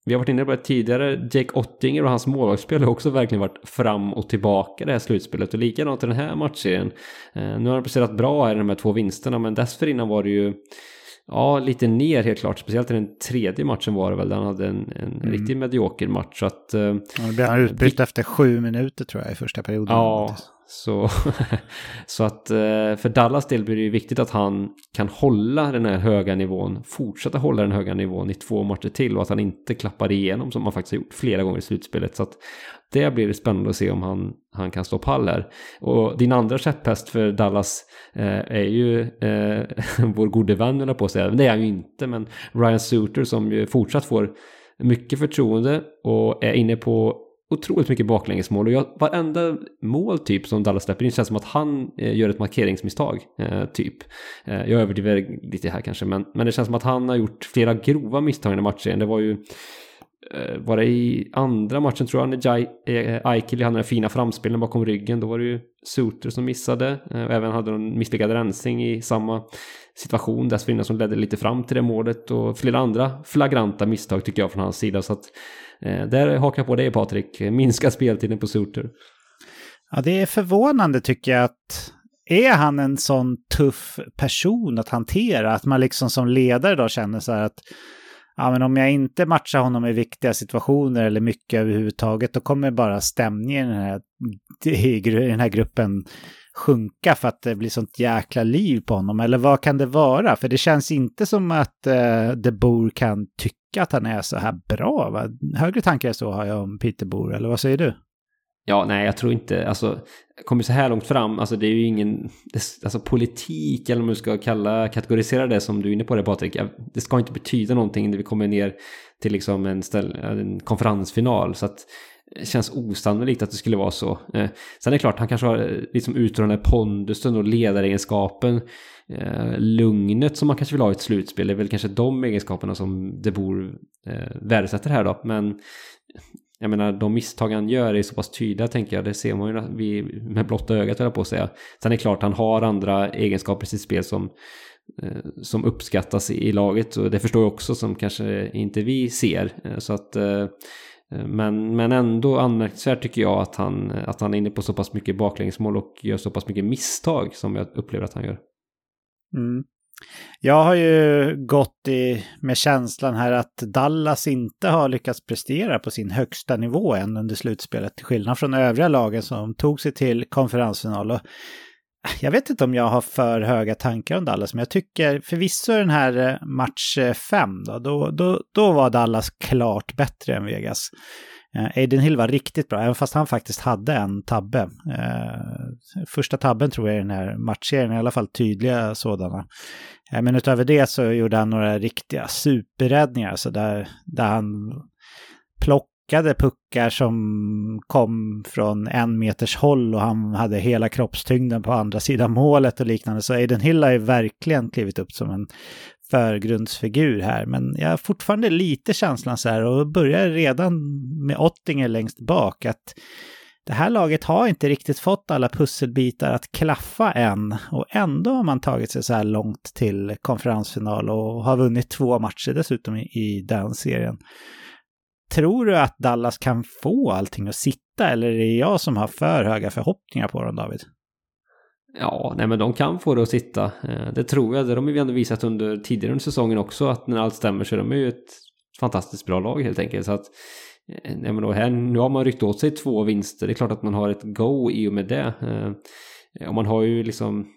vi har varit inne på det tidigare. Jake Ottinger och hans målvaktsspel har också verkligen varit fram och tillbaka det här slutspelet. Och likadant i den här matchserien. nu har han presterat bra i de här två vinsterna. Men dessförinnan var det ju Ja, lite ner helt klart. Speciellt i den tredje matchen var det väl. Han hade en, en mm. riktigt medioker match. Så att, eh, ja, då blev han utbytt efter sju minuter tror jag i första perioden. Ja, så, så att eh, för Dallas del blir det ju viktigt att han kan hålla den här höga nivån, fortsätta hålla den höga nivån i två matcher till och att han inte klappar igenom som han faktiskt har gjort flera gånger i slutspelet. Så att det blir spännande att se om han, han kan stå pall här. Och din andra käpphäst för Dallas eh, är ju eh, vår gode vän, på att säga. Det är han ju inte, men Ryan Suter som ju fortsatt får mycket förtroende och är inne på otroligt mycket baklängesmål. Och jag, varenda mål typ som Dallas släpper in känns som att han eh, gör ett markeringsmisstag. Eh, typ. Eh, jag överdriver lite här kanske, men, men det känns som att han har gjort flera grova misstag i matchen. Det var ju eh, var det i andra matchen tror jag när Jai, eh, Aikili hade den fina framspelen bakom ryggen. Då var det ju Suter som missade. Eh, även hade en misslyckad rensning i samma situation dessförinnan som ledde lite fram till det målet. Och flera andra flagranta misstag tycker jag från hans sida. Så att eh, där hakar jag på dig Patrik. Minska speltiden på Suter. Ja, det är förvånande tycker jag att är han en sån tuff person att hantera? Att man liksom som ledare då känner så här att ja, men om jag inte matchar honom i viktiga situationer eller mycket överhuvudtaget, då kommer bara stämningen i den här, i den här gruppen sjunka för att det blir sånt jäkla liv på honom? Eller vad kan det vara? För det känns inte som att eh, De Boer kan tycka att han är så här bra. Va? Högre tankar så har jag om Peter Boer, eller vad säger du? Ja, nej, jag tror inte, alltså, kommer så här långt fram, alltså det är ju ingen, alltså politik eller om du ska kalla, kategorisera det som du är inne på det Patrik, det ska inte betyda någonting när vi kommer ner till liksom en, ställ, en konferensfinal, så att känns osannolikt att det skulle vara så. Eh, sen är det klart, han kanske har eh, liksom utrådande pondusen och ledaregenskapen, eh, lugnet som man kanske vill ha i ett slutspel, det är väl kanske de egenskaperna som det bor eh, värdesätter här då, men jag menar de misstag han gör är så pass tydliga tänker jag. Det ser man ju med blotta ögat höll jag på att säga. Sen är det klart han har andra egenskaper i sitt spel som, eh, som uppskattas i, laget. Och det förstår jag också som kanske inte vi ser. Eh, så att, eh, Eh, men, men ändå anmärkningsvärt tycker jag att han, att han är inne på så pass mycket baklängesmål och gör så pass mycket misstag som jag upplever att han gör. Mm. Jag har ju gått i, med känslan här att Dallas inte har lyckats prestera på sin högsta nivå än under slutspelet, till skillnad från övriga lagen som tog sig till konferensfinal. Och jag vet inte om jag har för höga tankar om Dallas, men jag tycker förvisso den här eh, match eh, 5, då, då, då, då var Dallas klart bättre än Vegas. Eh, Aiden Hill var riktigt bra, även fast han faktiskt hade en tabbe. Eh, första tabben tror jag i den här matchserien, i alla fall tydliga sådana. Eh, men utöver det så gjorde han några riktiga superräddningar, så där, där han plockade puckar som kom från en meters håll och han hade hela kroppstyngden på andra sidan målet och liknande. Så Aiden Hill har ju verkligen klivit upp som en förgrundsfigur här. Men jag har fortfarande lite känslan så här och börjar redan med Ottinger längst bak att det här laget har inte riktigt fått alla pusselbitar att klaffa än och ändå har man tagit sig så här långt till konferensfinal och har vunnit två matcher dessutom i, den serien. Tror du att Dallas kan få allting att sitta eller är det jag som har för höga förhoppningar på dem, David? Ja, nej men de kan få det att sitta. Eh, det tror jag. Det har vi ändå visat under tidigare under säsongen också att när allt stämmer så är de ju ett fantastiskt bra lag helt enkelt. Så att, eh, nej men då här, nu har man ryckt åt sig två vinster. Det är klart att man har ett go i och med det. Eh, och man har ju liksom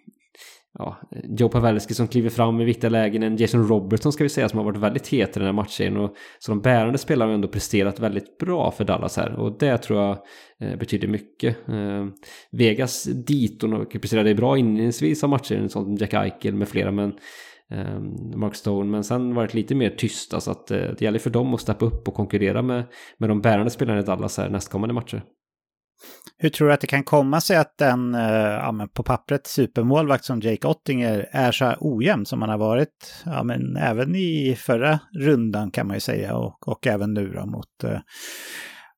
ja, Joe Pavelski som kliver fram i viktiga lägen, en Jason Robertson ska vi säga som har varit väldigt het i den här matchen. Och, så de bärande spelarna har ändå presterat väldigt bra för Dallas här och det tror jag eh, betyder mycket. Eh, Vegas Dito presterade bra inledningsvis av matchen, som Jack Eichel med flera, men eh, Mark Stone, men sen varit lite mer tysta så alltså att det gäller för dem att steppa upp och konkurrera med, med de bärande spelarna i Dallas här nästkommande matcher. Hur tror du att det kan komma sig att en eh, ja, på pappret supermålvakt som Jake Ottinger är så här ojämn som han har varit ja, men även i förra rundan kan man ju säga och, och även nu då mot, eh,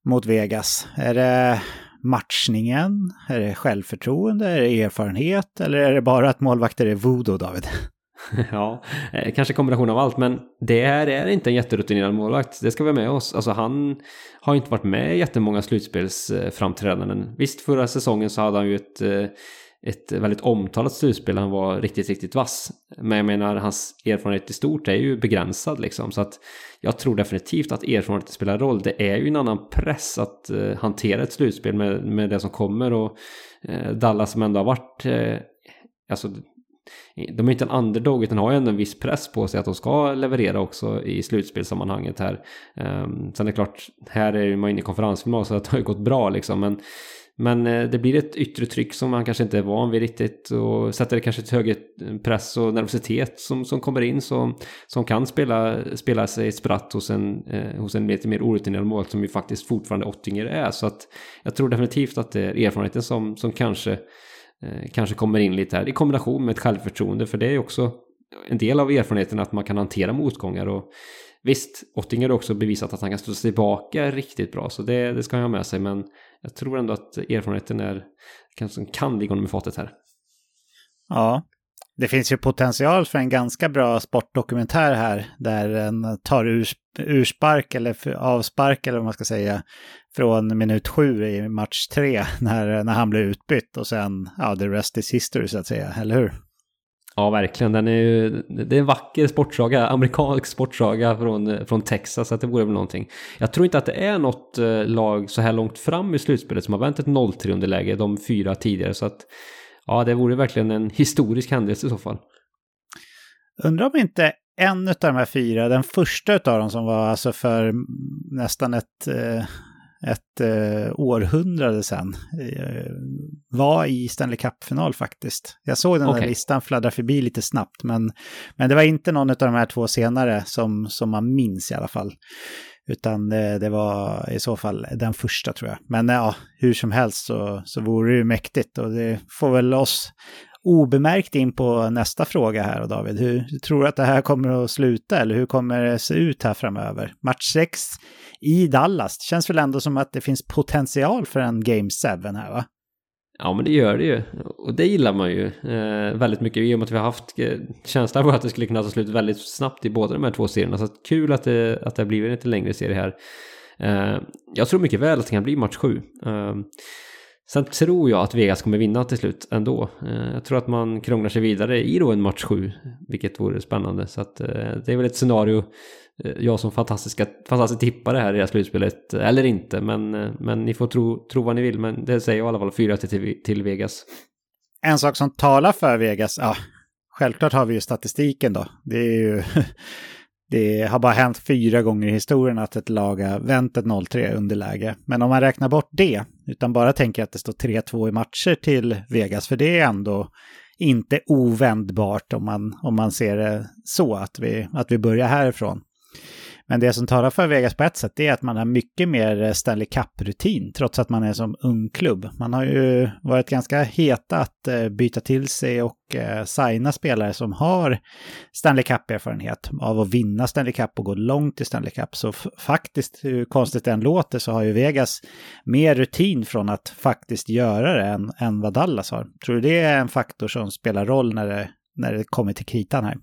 mot Vegas? Är det matchningen? Är det självförtroende? Är det erfarenhet? Eller är det bara att målvakter är voodoo, David? ja, eh, kanske kombination av allt, men det här är inte en jätterutinerad målvakt. Det ska vi ha med oss. Alltså han har inte varit med i jättemånga slutspelsframträdanden. Visst, förra säsongen så hade han ju ett, eh, ett väldigt omtalat slutspel. Han var riktigt, riktigt vass. Men jag menar, hans erfarenhet i stort är ju begränsad liksom. Så att jag tror definitivt att erfarenhet spelar roll. Det är ju en annan press att eh, hantera ett slutspel med, med det som kommer. Och Dallas som ändå har varit Alltså de är inte en underdog utan har ju ändå en viss press på sig att de ska leverera också i slutspelssammanhanget här. Um, sen är det klart, här är man inne i konferensfinal så det har ju gått bra liksom. Men, men eh, det blir ett yttre tryck som man kanske inte är van vid riktigt och sätter det kanske ett högre press och nervositet som, som kommer in som, som kan spela, spela sig spratt hos en, eh, hos en lite mer orutinerad mål som ju faktiskt fortfarande Ottinger är. Så att jag tror definitivt att det är erfarenheten som, som kanske Eh, kanske kommer in lite här i kombination med ett självförtroende för det är också en del av erfarenheten att man kan hantera motgångar. Och visst, Ottinger har också bevisat att han kan stå tillbaka riktigt bra så det, det ska han ha med sig. Men jag tror ändå att erfarenheten är kanske kan ligga honom i fatet här. Ja, det finns ju potential för en ganska bra sportdokumentär här där en tar ur, urspark eller avspark eller vad man ska säga från minut sju i match tre när, när han blir utbytt och sen, ja, the rest is history så att säga, eller hur? Ja, verkligen. Den är ju, det är en vacker sportsaga, amerikansk sportsaga från, från Texas, så att det vore väl någonting. Jag tror inte att det är något eh, lag så här långt fram i slutspelet som har vänt ett 0-3 underläge, de fyra tidigare, så att ja, det vore verkligen en historisk händelse i så fall. Undrar om inte en av de här fyra, den första av dem som var alltså för nästan ett, eh, ett eh, århundrade sedan, eh, var i Stanley Cup-final faktiskt. Jag såg den okay. där listan fladdra förbi lite snabbt, men, men det var inte någon av de här två senare som, som man minns i alla fall. Utan eh, det, var i så fall den första tror jag. Men ja, hur som helst så, så vore det ju mäktigt och det får väl oss obemärkt in på nästa fråga här och David. Hur tror du att det här kommer att sluta eller hur kommer det se ut här framöver? Match 6 i Dallas, det känns väl ändå som att det finns potential för en Game 7 här va? Ja men det gör det ju. Och det gillar man ju eh, väldigt mycket i och med att vi har haft eh, känslan av att det skulle kunna ta slut väldigt snabbt i båda de här två serierna. Så kul att det, att det har blivit en lite längre serie här. Eh, jag tror mycket väl att det kan bli match sju. Eh, sen tror jag att Vegas kommer vinna till slut ändå. Eh, jag tror att man krånglar sig vidare i då en match sju, vilket vore spännande. Så att, eh, det är väl ett scenario eh, jag som fantastiska, fantastisk tippare här i det här slutspelet, eller inte, men, men ni får tro, tro vad ni vill, men det säger jag i alla fall fyra till, till Vegas. En sak som talar för Vegas, ja, självklart har vi ju statistiken då. Det är ju, det har bara hänt fyra gånger i historien att ett lag har vänt ett 0-3 underläge. Men om man räknar bort det, utan bara tänker att det står 3-2 i matcher till Vegas, för det är ändå inte ovändbart om man, om man ser det så, att vi, att vi börjar härifrån. Men det som talar för Vegas på ett sätt är att man har mycket mer eh, Stanley Cup-rutin trots att man är som ung klubb. Man har ju varit ganska heta att eh, byta till sig och eh, signa spelare som har Stanley Cup-erfarenhet av att vinna Stanley Cup och gå långt i Stanley Cup. Så faktiskt, hur konstigt det än låter, så har ju Vegas mer rutin från att faktiskt göra det än, än vad Dallas har. Tror du det är en faktor som spelar roll när det, när det kommer till kritan här?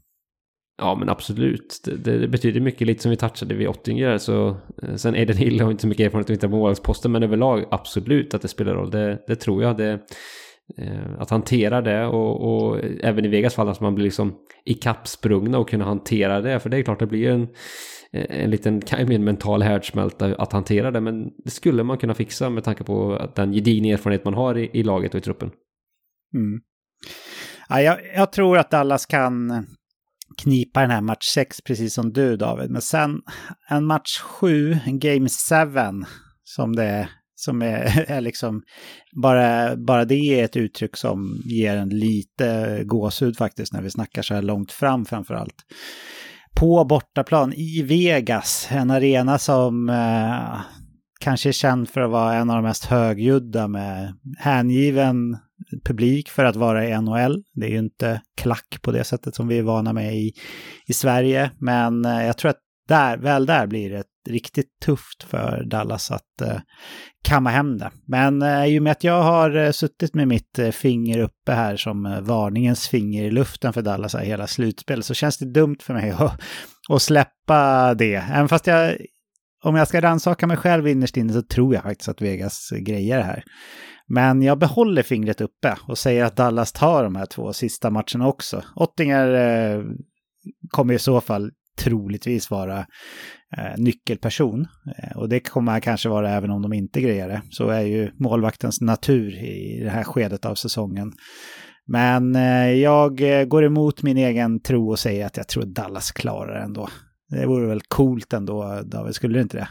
Ja men absolut. Det, det, betyder mycket, lite som vi touchade vid Ottinger. Så, eh, sen Aiden Hill har inte så mycket erfarenhet av inte målvaktsposten, men överlag absolut att det spelar roll. Det, det tror jag. Det, eh, att hantera det och, och, även i Vegas fall att man blir liksom ikappsprungna och kunna hantera det. För det är klart det blir en, en liten en mental härdsmälta att hantera det. Men det skulle man kunna fixa med tanke på den gedigna erfarenhet man har i, i laget och i truppen. Mm. Ja, jag, jag tror att Dallas kan knipa den här match 6, precis som du David. Men sen en match 7, en game 7, som det är, som är, är liksom, bara, bara det är ett uttryck som ger en lite gåshud faktiskt när vi snackar så här långt fram framför allt. På bortaplan i Vegas, en arena som eh, kanske är känd för att vara en av de mest högljudda med hängiven publik för att vara i NHL. Det är ju inte klack på det sättet som vi är vana med i, i Sverige, men eh, jag tror att där, väl där blir det riktigt tufft för Dallas att uh, kamma hem det. Men uh, i och med att jag har uh, suttit med mitt uh, finger uppe här som uh, varningens finger i luften för Dallas här hela slutspelet så känns det dumt för mig att, att släppa det. Även fast jag, om jag ska rannsaka mig själv innerst inne så tror jag faktiskt att Vegas grejer det här. Men jag behåller fingret uppe och säger att Dallas tar de här två sista matcherna också. Ottinger eh, kommer i så fall troligtvis vara eh, nyckelperson. Eh, och det kommer han kanske vara även om de inte grejer det. Så är ju målvaktens natur i det här skedet av säsongen. Men eh, jag eh, går emot min egen tro och säger att jag tror Dallas klarar det ändå. Det vore väl coolt ändå, David, skulle det inte det?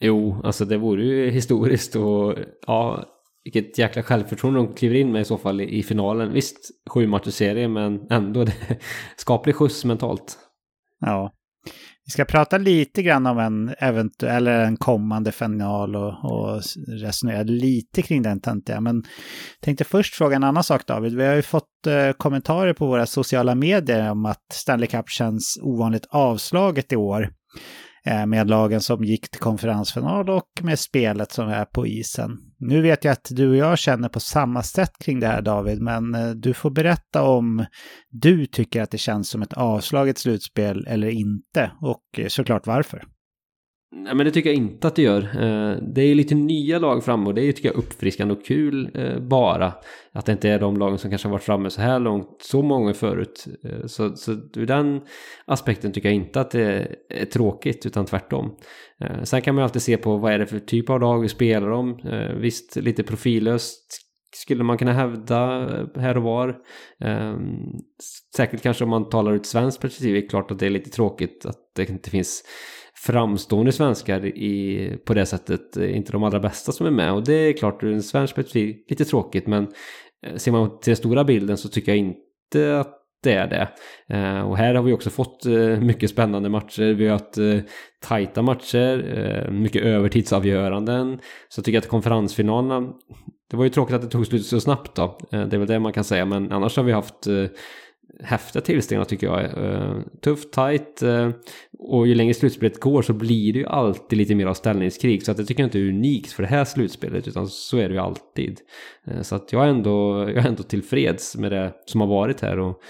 Jo, alltså det vore ju historiskt och ja, vilket jäkla självförtroende de kliver in med i så fall i, finalen. Visst, sju matcher serie, men ändå det, skaplig skjuts mentalt. Ja. Vi ska prata lite grann om en eventuell, eller en kommande final och, och resonera lite kring den tänkte jag. Men tänkte först fråga en annan sak David. Vi har ju fått eh, kommentarer på våra sociala medier om att Stanley Cup känns ovanligt avslaget i år. Eh, med lagen som gick till konferensfinal och med spelet som är på isen. Nu vet jag att du och jag känner på samma sätt kring det här David, men eh, du får berätta om du tycker att det känns som ett avslaget slutspel eller inte och eh, såklart varför. Nej men det tycker jag inte att det gör. Eh, det är lite nya lag framme och det är tycker jag uppfriskande och kul eh, bara. Att det inte är de lagen som kanske har varit framme så här långt så många förut. Eh, så, så ur den aspekten tycker jag inte att det är tråkigt utan tvärtom. Sen kan man ju alltid se på vad är det för typ av lag vi spelar om. Visst lite profillöst skulle man kunna hävda här och var. Säkert kanske om man talar ur ett svenskt perspektiv är det klart att det är lite tråkigt att det inte finns framstående svenskar i, på det sättet, eh, inte de allra bästa som är med. Och det är klart ur en svensk perspektiv lite tråkigt men eh, ser man till den stora bilden så tycker jag inte att det är det. Eh, och här har vi också fått mycket spännande matcher. Vi har haft tajta matcher, mycket övertidsavgöranden. Så jag tycker att konferensfinalerna, det var ju tråkigt att det tog slut så snabbt då. Det är väl det man kan säga, men annars har vi haft häftiga tillställningar tycker jag. Tufft, tajt och ju längre slutspelet går så blir det ju alltid lite mer av ställningskrig. Så att jag tycker inte är unikt för det här slutspelet utan så är det ju alltid. Eh, så att jag är, ändå, jag är ändå tillfreds med det som har varit här och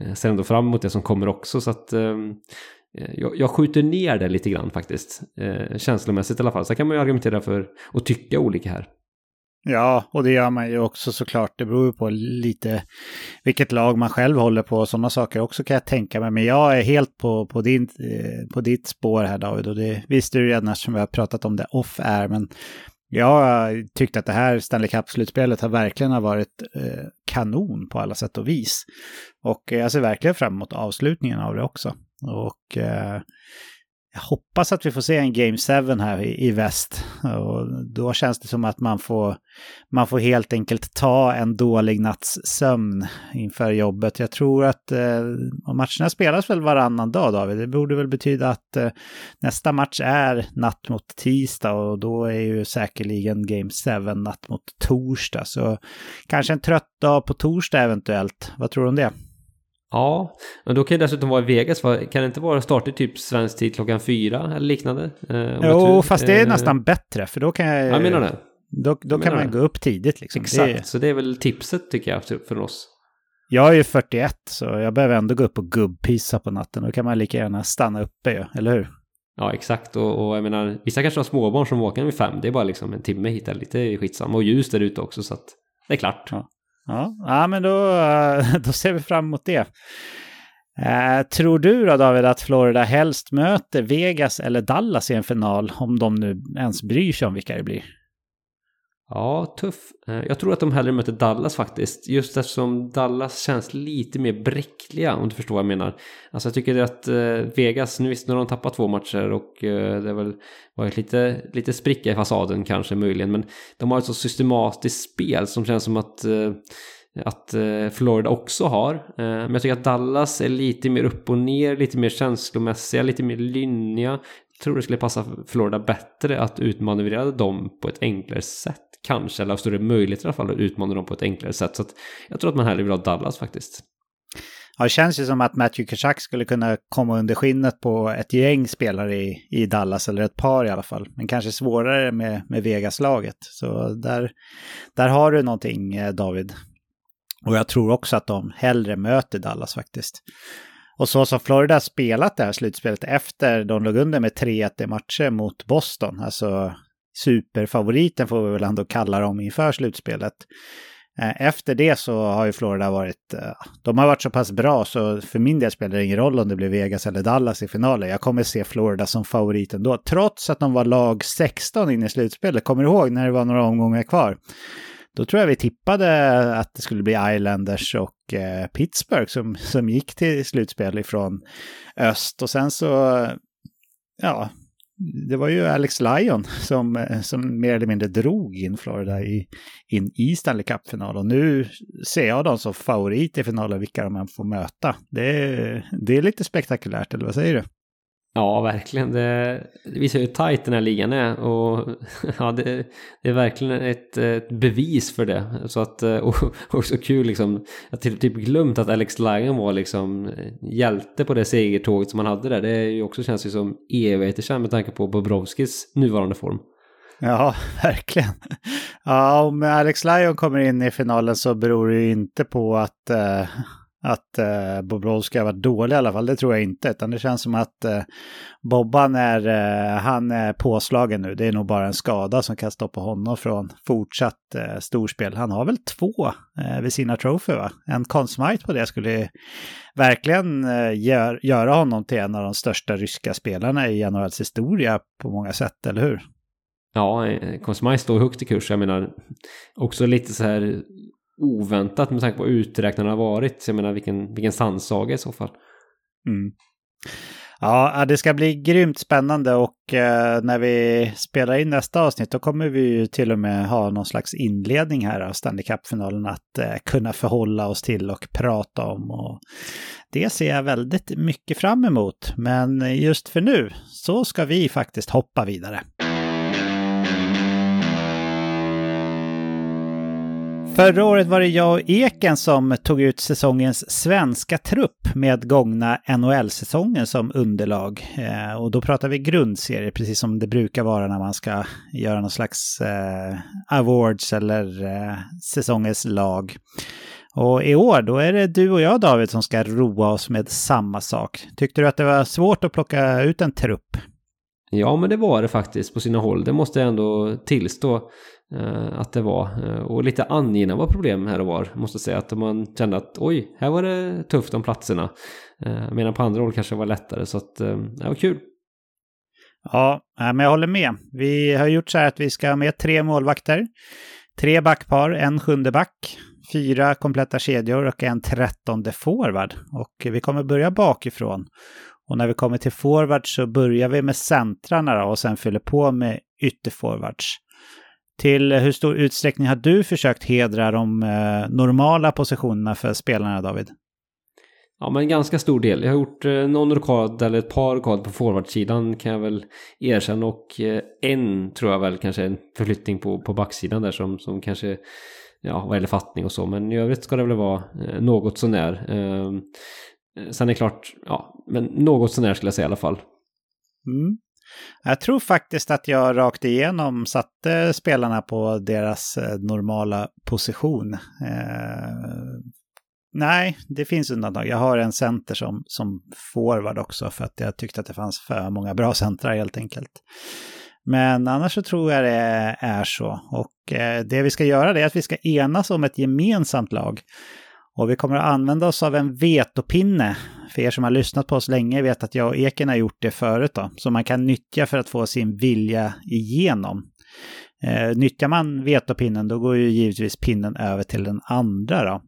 eh, ser ändå fram emot det som kommer också. Så att ehm, eh, jag, jag skjuter ner det lite grann faktiskt. känslomässigt i alla fall. Så kan man ju argumentera för och tycka olika här. Ja, och det gör man ju också såklart. Det beror ju på lite vilket lag man själv håller på och sådana saker också kan jag tänka mig. Men jag är helt på, på, din, eh, på ditt spår här David och det visste du redan eftersom vi har pratat om det off-air. Men jag tyckte att det här Stanley Cup-slutspelet har verkligen har varit eh, kanon på alla sätt och vis. Och eh, jag ser verkligen fram emot avslutningen av det också. Och eh, jag hoppas att vi får se en Game 7 här i, i väst. Och då känns det som att man får, man får helt enkelt ta en dålig natts sömn inför jobbet. Jag tror att eh, matcherna spelas väl varannan dag, David. Det borde väl betyda att eh, nästa match är natt mot tisdag och då är ju säkerligen Game 7 natt mot torsdag. Så kanske en trött dag på torsdag eventuellt. Vad tror du om det? Ja, men då kan det dessutom vara i Vegas. Kan det inte vara startigt typ svensk tid klockan fyra eller liknande? Eh, jo, fast det är eh, nästan bättre för då kan jag... Jag menar det. Då, då kan man det. gå upp tidigt liksom. Exakt, det... så det är väl tipset tycker jag för oss. Jag är ju 41 så jag behöver ändå gå upp och gubbpissa på natten. Då kan man lika gärna stanna uppe ju, eller hur? Ja, exakt. Och, och jag menar, vissa kanske har småbarn som åker vid fem. Det är bara liksom en timme hit eller lite skitsamma. Och ljus där ute också så att det är klart. Ja. Ja, ja men då, då ser vi fram emot det. Eh, tror du då David att Florida helst möter Vegas eller Dallas i en final om de nu ens bryr sig om vilka det blir? Ja, tuff. Eh, jag tror att de hellre möter Dallas faktiskt. Just eftersom Dallas känns lite mer bräckliga om du förstår vad jag menar. Alltså jag tycker att eh, Vegas, nu visst nu har de tappat två matcher och eh, det har väl varit lite, lite spricka i fasaden kanske möjligen. Men de har ett så systematiskt spel som känns som att att Florida också har. Men jag tycker att Dallas är lite mer upp och ner, lite mer känslomässiga, lite mer lynniga. Jag tror det skulle passa Florida bättre att utmanövrera dem på ett enklare sätt kanske, eller har större möjligheter i alla fall att utmana dem på ett enklare sätt. Så att jag tror att man hellre vill ha Dallas faktiskt. Ja, det känns ju som att Matthew Kachak skulle kunna komma under skinnet på ett gäng spelare i, i Dallas, eller ett par i alla fall. Men kanske svårare med, med Vegas-laget. Så där, där har du någonting, eh, David. Och jag tror också att de hellre möter Dallas faktiskt. Och så som Florida spelat det här slutspelet efter de låg under med 3-1 i matcher mot Boston, alltså superfavoriten får vi väl ändå kalla dem inför slutspelet. Eh, efter det så har ju Florida varit, eh, de har varit så pass bra så för min del spelar det ingen roll om det blir Vegas eller Dallas i finalen. Jag kommer se Florida som favoriten då, trots att de var lag 16 in i slutspelet. Kommer du ihåg när det var några omgångar kvar? Då tror jag vi tippade att det skulle bli Islanders och eh, Pittsburgh som, som gick till slutspel ifrån öst. Och sen så, ja, det var ju Alex Lyon som, eh, som mer eller mindre drog in Florida i, in i Stanley Cup-final. Och nu ser jag dem som favorit i finalen vilka de än får möta. Det, det är lite spektakulärt, eller vad säger du? Ja, verkligen. Det, det visar hur tajt den här ligan är. Och ja, det, det är verkligen ett, ett, bevis för det. Så att, eh, och också kul liksom. Jag har typ glömt att Alex Lyon var liksom hjälte på det segertåget som han hade där. Det är ju också känns ju som evigheter sedan med tanke på Bobrovskis nuvarande form. Ja, verkligen. Ja, om Alex Lyon kommer in i finalen så beror det ju inte på att eh att eh, Bobrovski har varit dålig i alla fall. Det tror jag inte. Utan det känns som att eh, Bobban är, eh, han är påslagen nu. Det är nog bara en skada som kan stoppa honom från fortsatt eh, storspel. Han har väl två eh, vid sina trofé va? En Consmite på det skulle verkligen eh, gör, göra honom till en av de största ryska spelarna i NHLs historia på många sätt, eller hur? Ja, eh, Consmite står högt i kurs. Jag menar, också lite så här oväntat med tanke på hur uträknarna har varit. Så jag menar vilken, vilken sannsaga i så fall. Mm. Ja, det ska bli grymt spännande och eh, när vi spelar in nästa avsnitt då kommer vi ju till och med ha någon slags inledning här av Stanley Cup-finalen att eh, kunna förhålla oss till och prata om. Och det ser jag väldigt mycket fram emot. Men just för nu så ska vi faktiskt hoppa vidare. Förra året var det jag och Eken som tog ut säsongens svenska trupp med gångna NHL-säsongen som underlag. Eh, och då pratar vi grundserie, precis som det brukar vara när man ska göra någon slags eh, awards eller eh, säsongens lag. Och i år, då är det du och jag David som ska roa oss med samma sak. Tyckte du att det var svårt att plocka ut en trupp? Ja, men det var det faktiskt på sina håll. Det måste jag ändå tillstå Eh, att det var. Eh, och lite angenäma problem här och var. Måste säga att man kände att oj, här var det tufft om platserna. Eh, medan på andra håll kanske det var lättare. Så att det var kul. Ja, men jag håller med. Vi har gjort så här att vi ska ha med tre målvakter. Tre backpar, en sjunde back, fyra kompletta kedjor och en trettonde forward. Och vi kommer börja bakifrån. Och när vi kommer till forwards så börjar vi med centrarna och sen fyller på med ytterforwards. Till hur stor utsträckning har du försökt hedra de eh, normala positionerna för spelarna, David? Ja, men ganska stor del. Jag har gjort eh, någon rokad eller ett par rokad på forwardsidan kan jag väl erkänna och eh, en tror jag väl kanske en förflyttning på, på backsidan där som, som kanske ja, vad gäller fattning och så. Men i övrigt ska det väl vara något sånär. Eh, sen är det klart, ja, men något sånär skulle jag säga i alla fall. Mm. Jag tror faktiskt att jag rakt igenom satte spelarna på deras eh, normala position. Eh, nej, det finns undantag. Jag har en center som, som forward också för att jag tyckte att det fanns för många bra centrar helt enkelt. Men annars så tror jag det är så. Och eh, det vi ska göra är att vi ska enas om ett gemensamt lag. Och vi kommer att använda oss av en vetopinne. För er som har lyssnat på oss länge vet att jag och Eken har gjort det förut då. Som man kan nyttja för att få sin vilja igenom. Eh, nyttjar man vetopinnen då går ju givetvis pinnen över till den andra då.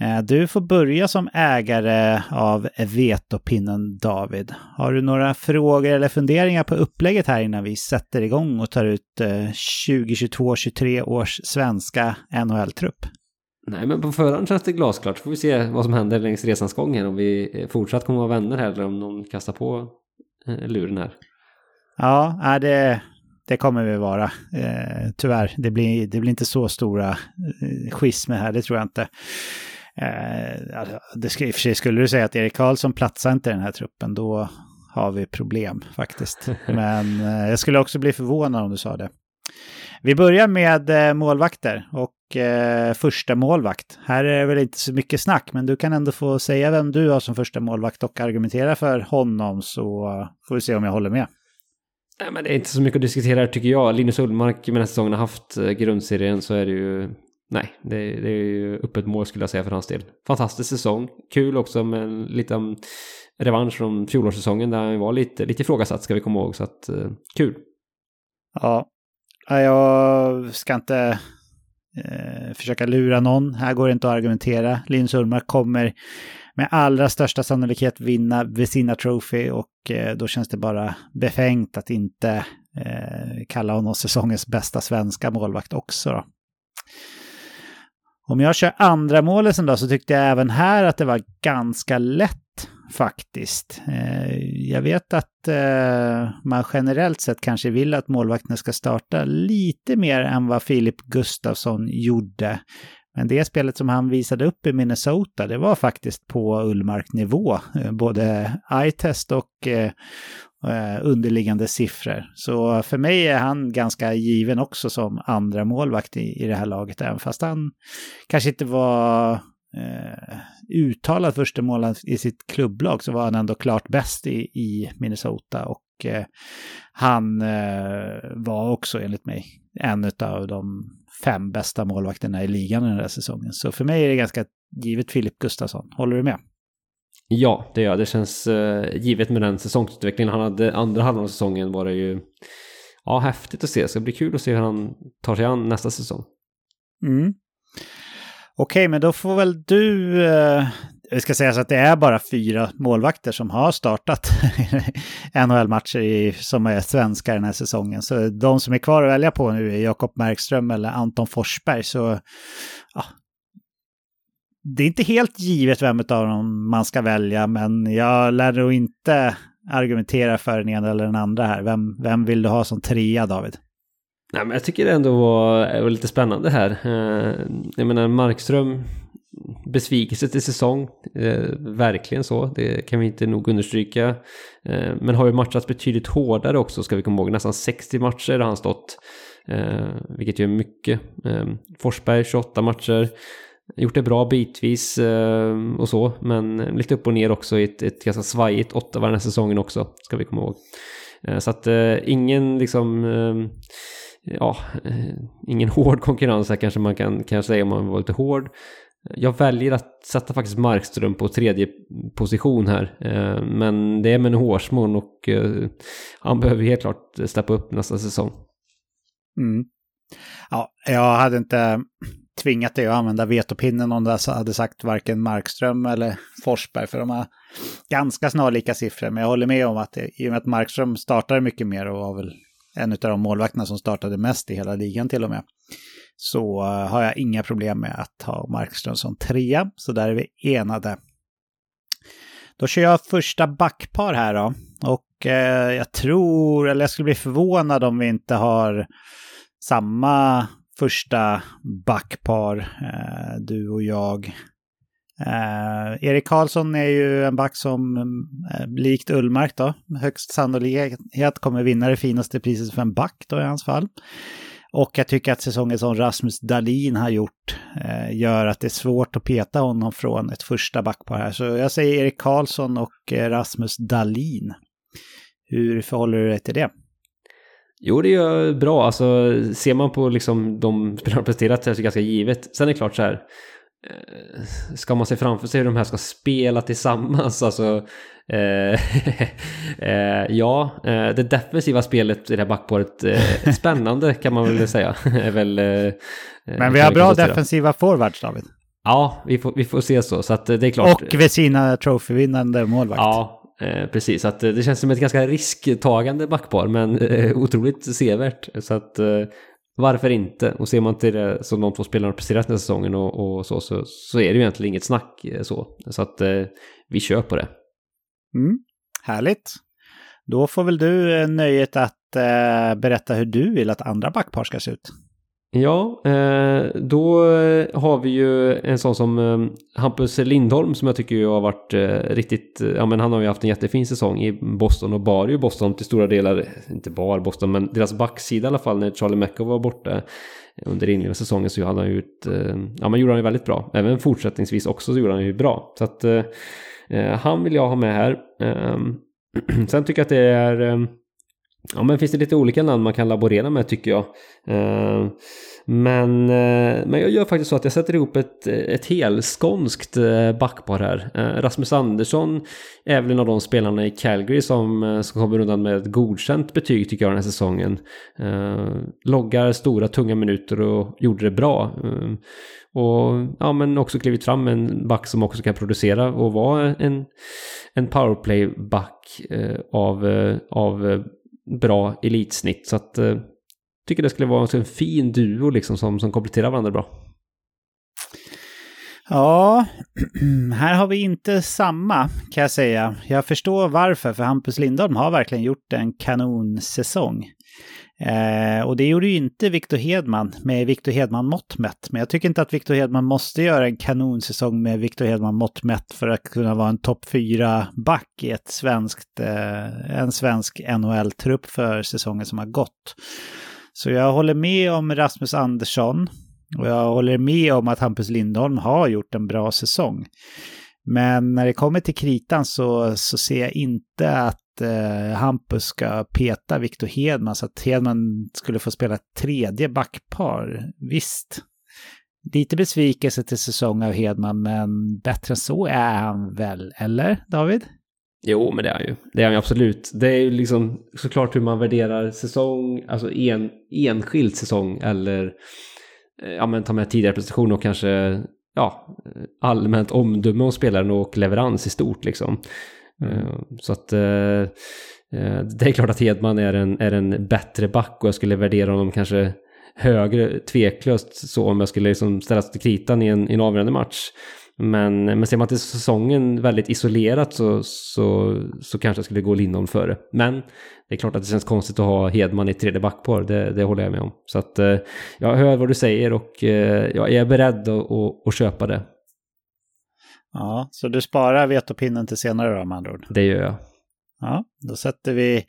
Eh, du får börja som ägare av vetopinnen David. Har du några frågor eller funderingar på upplägget här innan vi sätter igång och tar ut eh, 2022-23 års svenska NHL-trupp? Nej, men på förhand känns det glasklart. Så får vi se vad som händer längs resans gång här. Om vi fortsatt kommer att vara vänner här eller om någon kastar på eh, luren här. Ja, det, det kommer vi vara. Eh, tyvärr, det blir, det blir inte så stora eh, schismer här, det tror jag inte. Eh, alltså, det ska, I och för sig skulle du säga att Erik Karlsson platsar inte i den här truppen, då har vi problem faktiskt. Men eh, jag skulle också bli förvånad om du sa det. Vi börjar med eh, målvakter och eh, första målvakt. Här är det väl inte så mycket snack, men du kan ändå få säga vem du har som första målvakt och argumentera för honom så får vi se om jag håller med. Nej, men det är inte så mycket att diskutera tycker jag. Linus Ullmark med den här säsongen har haft eh, grundserien så är det ju... Nej, det, det är ju öppet mål skulle jag säga för hans del. Fantastisk säsong. Kul också med lite um, revansch från fjolårssäsongen där han var lite, lite ifrågasatt ska vi komma ihåg. Så att, uh, kul. Ja, jag ska inte eh, försöka lura någon. Här går det inte att argumentera. Linus Ullmark kommer med allra största sannolikhet vinna Vesina Trophy och eh, då känns det bara befängt att inte eh, kalla honom säsongens bästa svenska målvakt också. Då. Om jag kör andra målet då så tyckte jag även här att det var ganska lätt faktiskt. Eh, jag vet att eh, man generellt sett kanske vill att målvakterna ska starta lite mer än vad Filip Gustafsson gjorde. Men det spelet som han visade upp i Minnesota, det var faktiskt på Ullmark-nivå. Eh, både eye-test och underliggande siffror. Så för mig är han ganska given också som andra målvakt i, i det här laget, även fast han kanske inte var eh, uttalad första målen i sitt klubblag så var han ändå klart bäst i, i Minnesota. Och eh, han eh, var också enligt mig en av de fem bästa målvakterna i ligan den här säsongen. Så för mig är det ganska givet Filip Gustafsson. Håller du med? Ja, det gör jag. Det känns uh, givet med den säsongsutvecklingen han hade. Andra halvan av säsongen var det ju ja, häftigt att se. Så det ska bli kul att se hur han tar sig an nästa säsong. Mm. Okej, men då får väl du... Eh, det ska sägas att det är bara fyra målvakter som har startat NHL-matcher som är svenska den här säsongen. Så de som är kvar att välja på nu är Jakob Markström eller Anton Forsberg. Så ja, det är inte helt givet vem av dem man ska välja, men jag lär nog inte argumentera för den ena eller den andra här. Vem, vem vill du ha som trea, David? Nej, men jag tycker det ändå var, var lite spännande här. Eh, jag menar Markström, besvikelse till säsong, eh, verkligen så, det kan vi inte nog understryka. Eh, men har ju matchats betydligt hårdare också, ska vi komma ihåg. Nästan 60 matcher har han stått, vilket ju är mycket. Forsberg 28 matcher, gjort det bra bitvis och så, men lite upp och ner också i ett, ett ganska svajigt åtta den här säsongen också, ska vi komma ihåg. Så att ingen liksom ja, eh, ingen hård konkurrens här kanske man kan, kan säga om man var lite hård. Jag väljer att sätta faktiskt Markström på tredje position här. Eh, men det är med en hårsmån och eh, han behöver helt klart steppa upp nästa säsong. Mm. Ja, jag hade inte tvingat dig att använda vetopinnen om du hade sagt varken Markström eller Forsberg, för de har ganska snarlika siffror. Men jag håller med om att i och med att Markström startade mycket mer och var väl en av de målvakterna som startade mest i hela ligan till och med, så eh, har jag inga problem med att ha Markström som trea. Så där är vi enade. Då kör jag första backpar här då. Och eh, jag tror, eller jag skulle bli förvånad om vi inte har samma första backpar, eh, du och jag. Eh, Erik Karlsson är ju en back som, eh, likt Ullmark då, högst sannolikhet kommer vinna det finaste priset för en back då i hans fall. Och jag tycker att säsongen som Rasmus Dahlin har gjort eh, gör att det är svårt att peta honom från ett första backpar här. Så jag säger Erik Karlsson och eh, Rasmus Dahlin. Hur förhåller du dig till det? Jo, det är bra. Alltså, ser man på liksom de spelarna presterat så är det ganska givet. Sen är det klart så här, ska man se framför sig hur de här ska spela tillsammans? Alltså, eh, eh, ja, eh, det defensiva spelet i det här backparet, eh, spännande kan man väl säga. väl, eh, Men vi har bra defensiva forwards, David. Ja, vi får, vi får se så. Så att det är klart. Och vid sina trofévinnande målvakt. Ja, eh, precis. Att det känns som ett ganska risktagande backpar, men eh, otroligt sevärt. Så att varför inte? Och ser man till det som de två spelarna har presterat den här säsongen och, och så, så, så, är det ju egentligen inget snack eh, så. Så att eh, vi kör på det. Mm, härligt. Då får väl du eh, nöjet att eh, berätta hur du vill att andra backpar ska se ut. Ja, eh, då eh, har vi ju en sån som eh, Hampus Lindholm som jag tycker har varit riktigt, ja men han har ju haft en jättefin säsong i Boston och bar ju Boston till stora delar, inte bar Boston men deras backsida i alla fall när Charlie Mecko var borta under inledningen av säsongen så hade han ju ett, ja men gjorde han ju väldigt bra. Även fortsättningsvis också så gjorde han ju bra. Så att han vill jag ha med här. Ehm, sen tycker jag att det är ehm, Ja men finns det lite olika namn man kan laborera med tycker jag. Eh, men, eh, men jag gör faktiskt så att jag sätter ihop ett, ett helskånskt eh, backpar här. Rasmus Andersson är väl en av de spelarna i Calgary som, som kommer undan med ett godkänt betyg tycker jag den här säsongen. Loggar stora tunga minuter och gjorde det bra. Och ja, men också klivit fram en back som också kan producera och vara en, en powerplay-back av, av bra elitsnitt. Så att eh, tycker det skulle vara en fin duo liksom som, som kompletterar varandra bra. Ja, här har vi inte samma kan jag säga. Jag förstår varför, för Hampus Lindholm har verkligen gjort en kanonsäsong. Eh, och det gjorde ju inte Victor Hedman med Victor Hedman mått mätt. Men jag tycker inte att Victor Hedman måste göra en kanonsäsong med Victor Hedman mått mätt för att kunna vara en topp fyra back i ett svenskt, eh, en svensk NHL-trupp för säsongen som har gått. Så jag håller med om Rasmus Andersson och jag håller med om att Hampus Lindholm har gjort en bra säsong. Men när det kommer till kritan så, så ser jag inte att eh, Hampus ska peta Viktor Hedman så att Hedman skulle få spela tredje backpar. Visst, lite besvikelse till säsong av Hedman, men bättre än så är han väl, eller David? Jo, men det är han ju. Det är han ju absolut. Det är ju liksom såklart hur man värderar säsong, alltså en, enskild säsong eller eh, ja, men ta med tidigare prestation och kanske ja, allmänt omdöme om spelaren och leverans i stort liksom. Mm. Eh, så att eh, eh, det är klart att Hedman är en, är en bättre back och jag skulle värdera honom kanske högre, tveklöst så om jag skulle liksom ställas till kritan i en, i en avgörande match. Men, men ser man till säsongen väldigt isolerat så, så, så kanske jag skulle gå Lindholm före. Men det är klart att det känns konstigt att ha Hedman i tredje backpar, det, det håller jag med om. Så att jag hör vad du säger och jag är beredd att, att, att köpa det. Ja, så du sparar vetopinnen till senare då med andra ord? Det gör jag. Ja, då sätter vi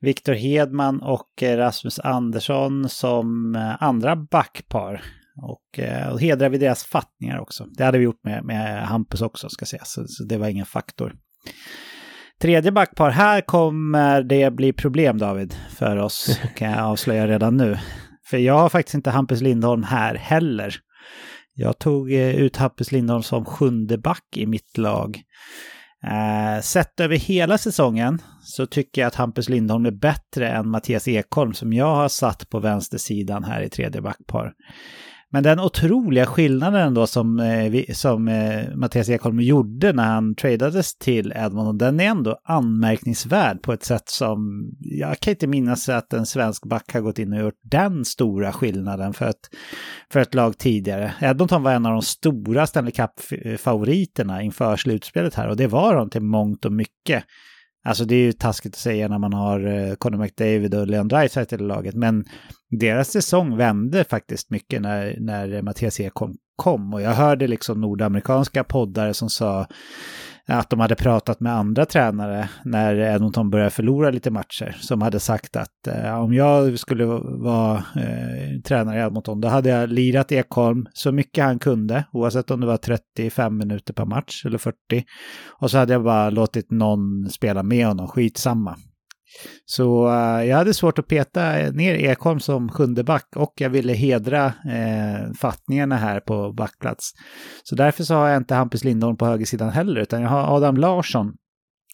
Viktor Hedman och Rasmus Andersson som eh, andra backpar. Och, eh, och hedrar vi deras fattningar också. Det hade vi gjort med, med Hampus också, ska sägas. Så, så det var ingen faktor. Tredje backpar, här kommer det bli problem David för oss, kan jag avslöja redan nu. För jag har faktiskt inte Hampus Lindholm här heller. Jag tog eh, ut Hampus Lindholm som sjunde back i mitt lag. Eh, sett över hela säsongen så tycker jag att Hampus Lindholm är bättre än Mattias Ekholm som jag har satt på vänstersidan här i tredje backpar. Men den otroliga skillnaden då som, eh, som eh, Mattias Ekholm gjorde när han tradades till Edmonton, den är ändå anmärkningsvärd på ett sätt som jag kan inte minnas att en svensk back har gått in och gjort den stora skillnaden för ett, för ett lag tidigare. Edmonton var en av de stora Stanley Cup-favoriterna inför slutspelet här och det var de till mångt och mycket. Alltså det är ju taskigt att säga när man har eh, Conor McDavid och Leon Draisaitl i laget, men deras säsong vände faktiskt mycket när, när Mattias Ekholm kom. Och jag hörde liksom nordamerikanska poddare som sa att de hade pratat med andra tränare när Edmonton började förlora lite matcher. Som hade sagt att eh, om jag skulle vara eh, tränare i Edmonton då hade jag lirat Ekholm så mycket han kunde. Oavsett om det var 35 minuter per match eller 40. Och så hade jag bara låtit någon spela med honom, skitsamma. Så uh, jag hade svårt att peta ner Ekholm som sjunde back och jag ville hedra uh, fattningarna här på backplats. Så därför så har jag inte Hampus Lindholm på högersidan heller, utan jag har Adam Larsson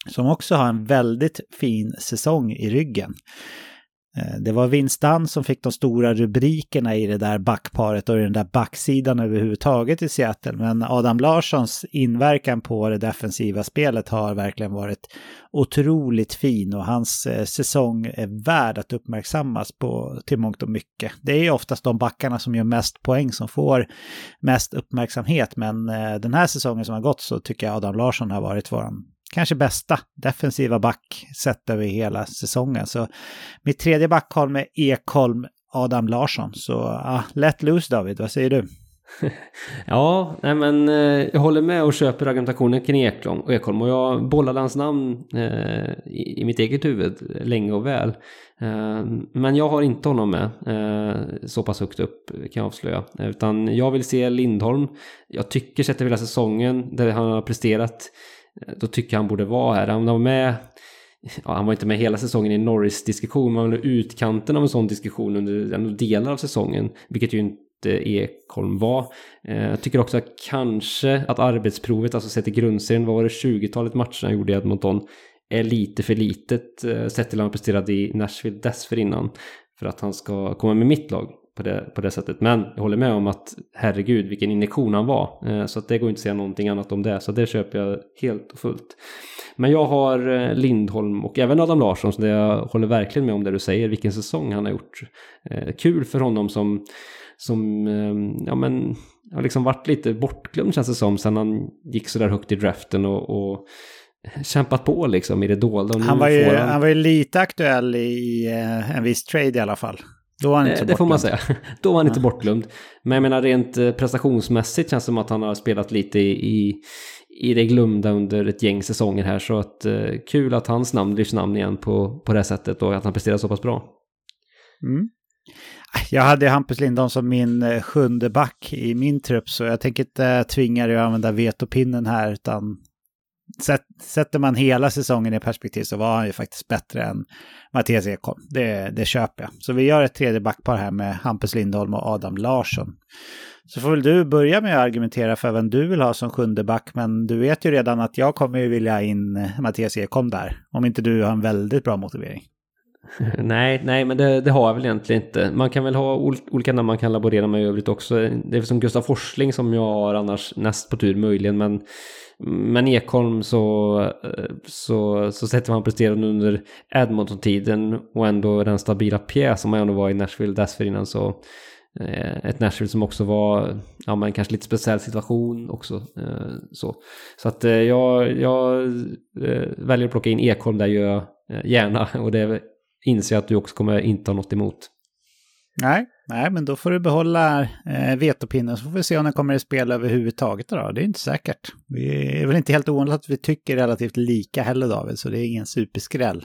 som också har en väldigt fin säsong i ryggen. Eh, det var Vinstan som fick de stora rubrikerna i det där backparet och i den där backsidan överhuvudtaget i Seattle. Men Adam Larssons inverkan på det defensiva spelet har verkligen varit otroligt fin och hans eh, säsong är värd att uppmärksammas på till mångt och mycket. Det är ju oftast de backarna som gör mest poäng som får mest uppmärksamhet, men eh, den här säsongen som har gått så tycker jag Adam Larsson har varit vår kanske bästa defensiva back sett över hela säsongen. Så mitt tredje backholm med Ekholm, Adam Larsson. Så ah, let loose David, vad säger du? ja, nej men eh, jag håller med och köper argumentationen kring Ekholm och Ekholm och jag bollade hans namn eh, i, i, mitt eget huvud länge och väl. Eh, men jag har inte honom med eh, så pass högt upp kan jag avslöja. Utan jag vill se Lindholm. Jag tycker sett över hela säsongen där han har presterat Eh, då tycker jag han borde vara här. Han var med Ja, han var inte med hela säsongen i Norris-diskussion, men han var utkanten av en sån diskussion under delar av säsongen, vilket ju inte Ekholm var. Eh, jag tycker också att kanske att arbetsprovet, alltså sett i grundserien, vad var det 20-talet matcher han gjorde i Edmonton, är lite för litet eh, sett till att han presterade i Nashville dessförinnan för att han ska komma med mitt lag på det, på det sättet. Men jag håller med om att herregud vilken injektion han var. Eh, så att det går inte att säga någonting annat om det. Så det köper jag helt och fullt. Men jag har eh, Lindholm och även Adam Larsson, så det jag håller verkligen med om det du säger, vilken säsong han har gjort. Eh, kul för honom som, som ja men, har liksom varit lite bortglömd känns det som sen han gick så där högt i draften och, och kämpat på liksom i det dolda. Han var, ju, han... han var ju lite aktuell i en viss trade i alla fall. Då var han inte det, det får man säga. Då var han inte bortglömd. Men jag menar rent prestationsmässigt känns det som att han har spelat lite i, i det glömda under ett gäng säsonger här. Så att eh, kul att hans namn lyfts namn igen på, på det sättet och att han presterar så pass bra. Mm. Jag hade Hampus Lindholm som min eh, sjunde back i min trupp så jag tänker inte tvinga dig att använda vetopinnen här utan sätter man hela säsongen i perspektiv så var han ju faktiskt bättre än Mattias Ekholm. Det, det köper jag. Så vi gör ett tredje backpar här med Hampus Lindholm och Adam Larsson. Så får väl du börja med att argumentera för vem du vill ha som sjunde back, men du vet ju redan att jag kommer ju vilja in Mattias Ekholm där, om inte du har en väldigt bra motivering. nej, nej, men det, det, har jag väl egentligen inte. Man kan väl ha ol olika namn man kan laborera med i övrigt också. Det är som Gustav Forsling som jag har annars näst på tur möjligen, men men Ekholm så, eh, så, så sätter man presterande under Edmonton-tiden och ändå den stabila pjäs som man ändå var i Nashville dessförinnan så Eh, ett Nashville som också var, ja men kanske lite speciell situation också. Eh, så så att eh, jag, jag eh, väljer att plocka in Ekholm där gör jag eh, gärna och det inser jag att du också kommer inte ha något emot. Nej, nej, men då får du behålla eh, vetopinnen så får vi se om den kommer i spel överhuvudtaget. Då. Det är inte säkert. Vi är väl inte helt ovanligt att vi tycker relativt lika heller David, så det är ingen superskräll.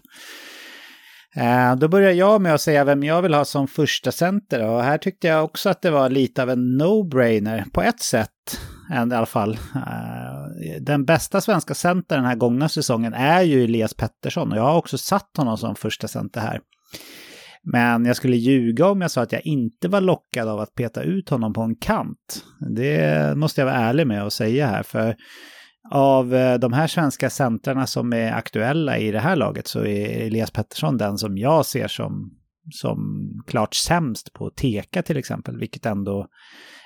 Eh, då börjar jag med att säga vem jag vill ha som första center och här tyckte jag också att det var lite av en no-brainer på ett sätt eh, i alla fall. Eh, den bästa svenska center den här gångna säsongen är ju Elias Pettersson och jag har också satt honom som första center här. Men jag skulle ljuga om jag sa att jag inte var lockad av att peta ut honom på en kant. Det måste jag vara ärlig med att säga här, för av eh, de här svenska centrarna som är aktuella i det här laget så är Elias Pettersson den som jag ser som, som klart sämst på att teka till exempel, vilket ändå,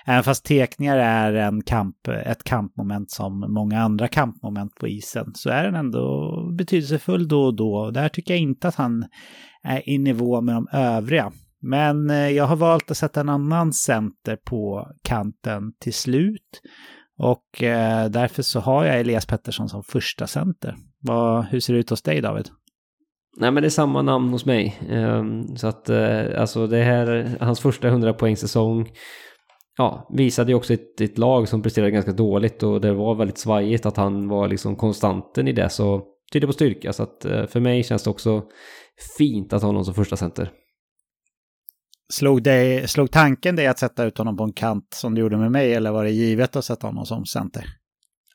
även fast tekningar är en kamp, ett kampmoment som många andra kampmoment på isen, så är den ändå betydelsefull då och då. Och där tycker jag inte att han är i nivå med de övriga. Men eh, jag har valt att sätta en annan center på kanten till slut. Och eh, därför så har jag Elias Pettersson som första center. Vad, hur ser det ut hos dig David? Nej men det är samma namn hos mig. Ehm, så att eh, alltså det här, hans första 100 poäng säsong ja, visade ju också ett, ett lag som presterade ganska dåligt och det var väldigt svajigt att han var liksom konstanten i det så tyder på styrka så att eh, för mig känns det också fint att ha honom som första center. Slog, det, slog tanken dig att sätta ut honom på en kant som du gjorde med mig eller var det givet att sätta honom som center?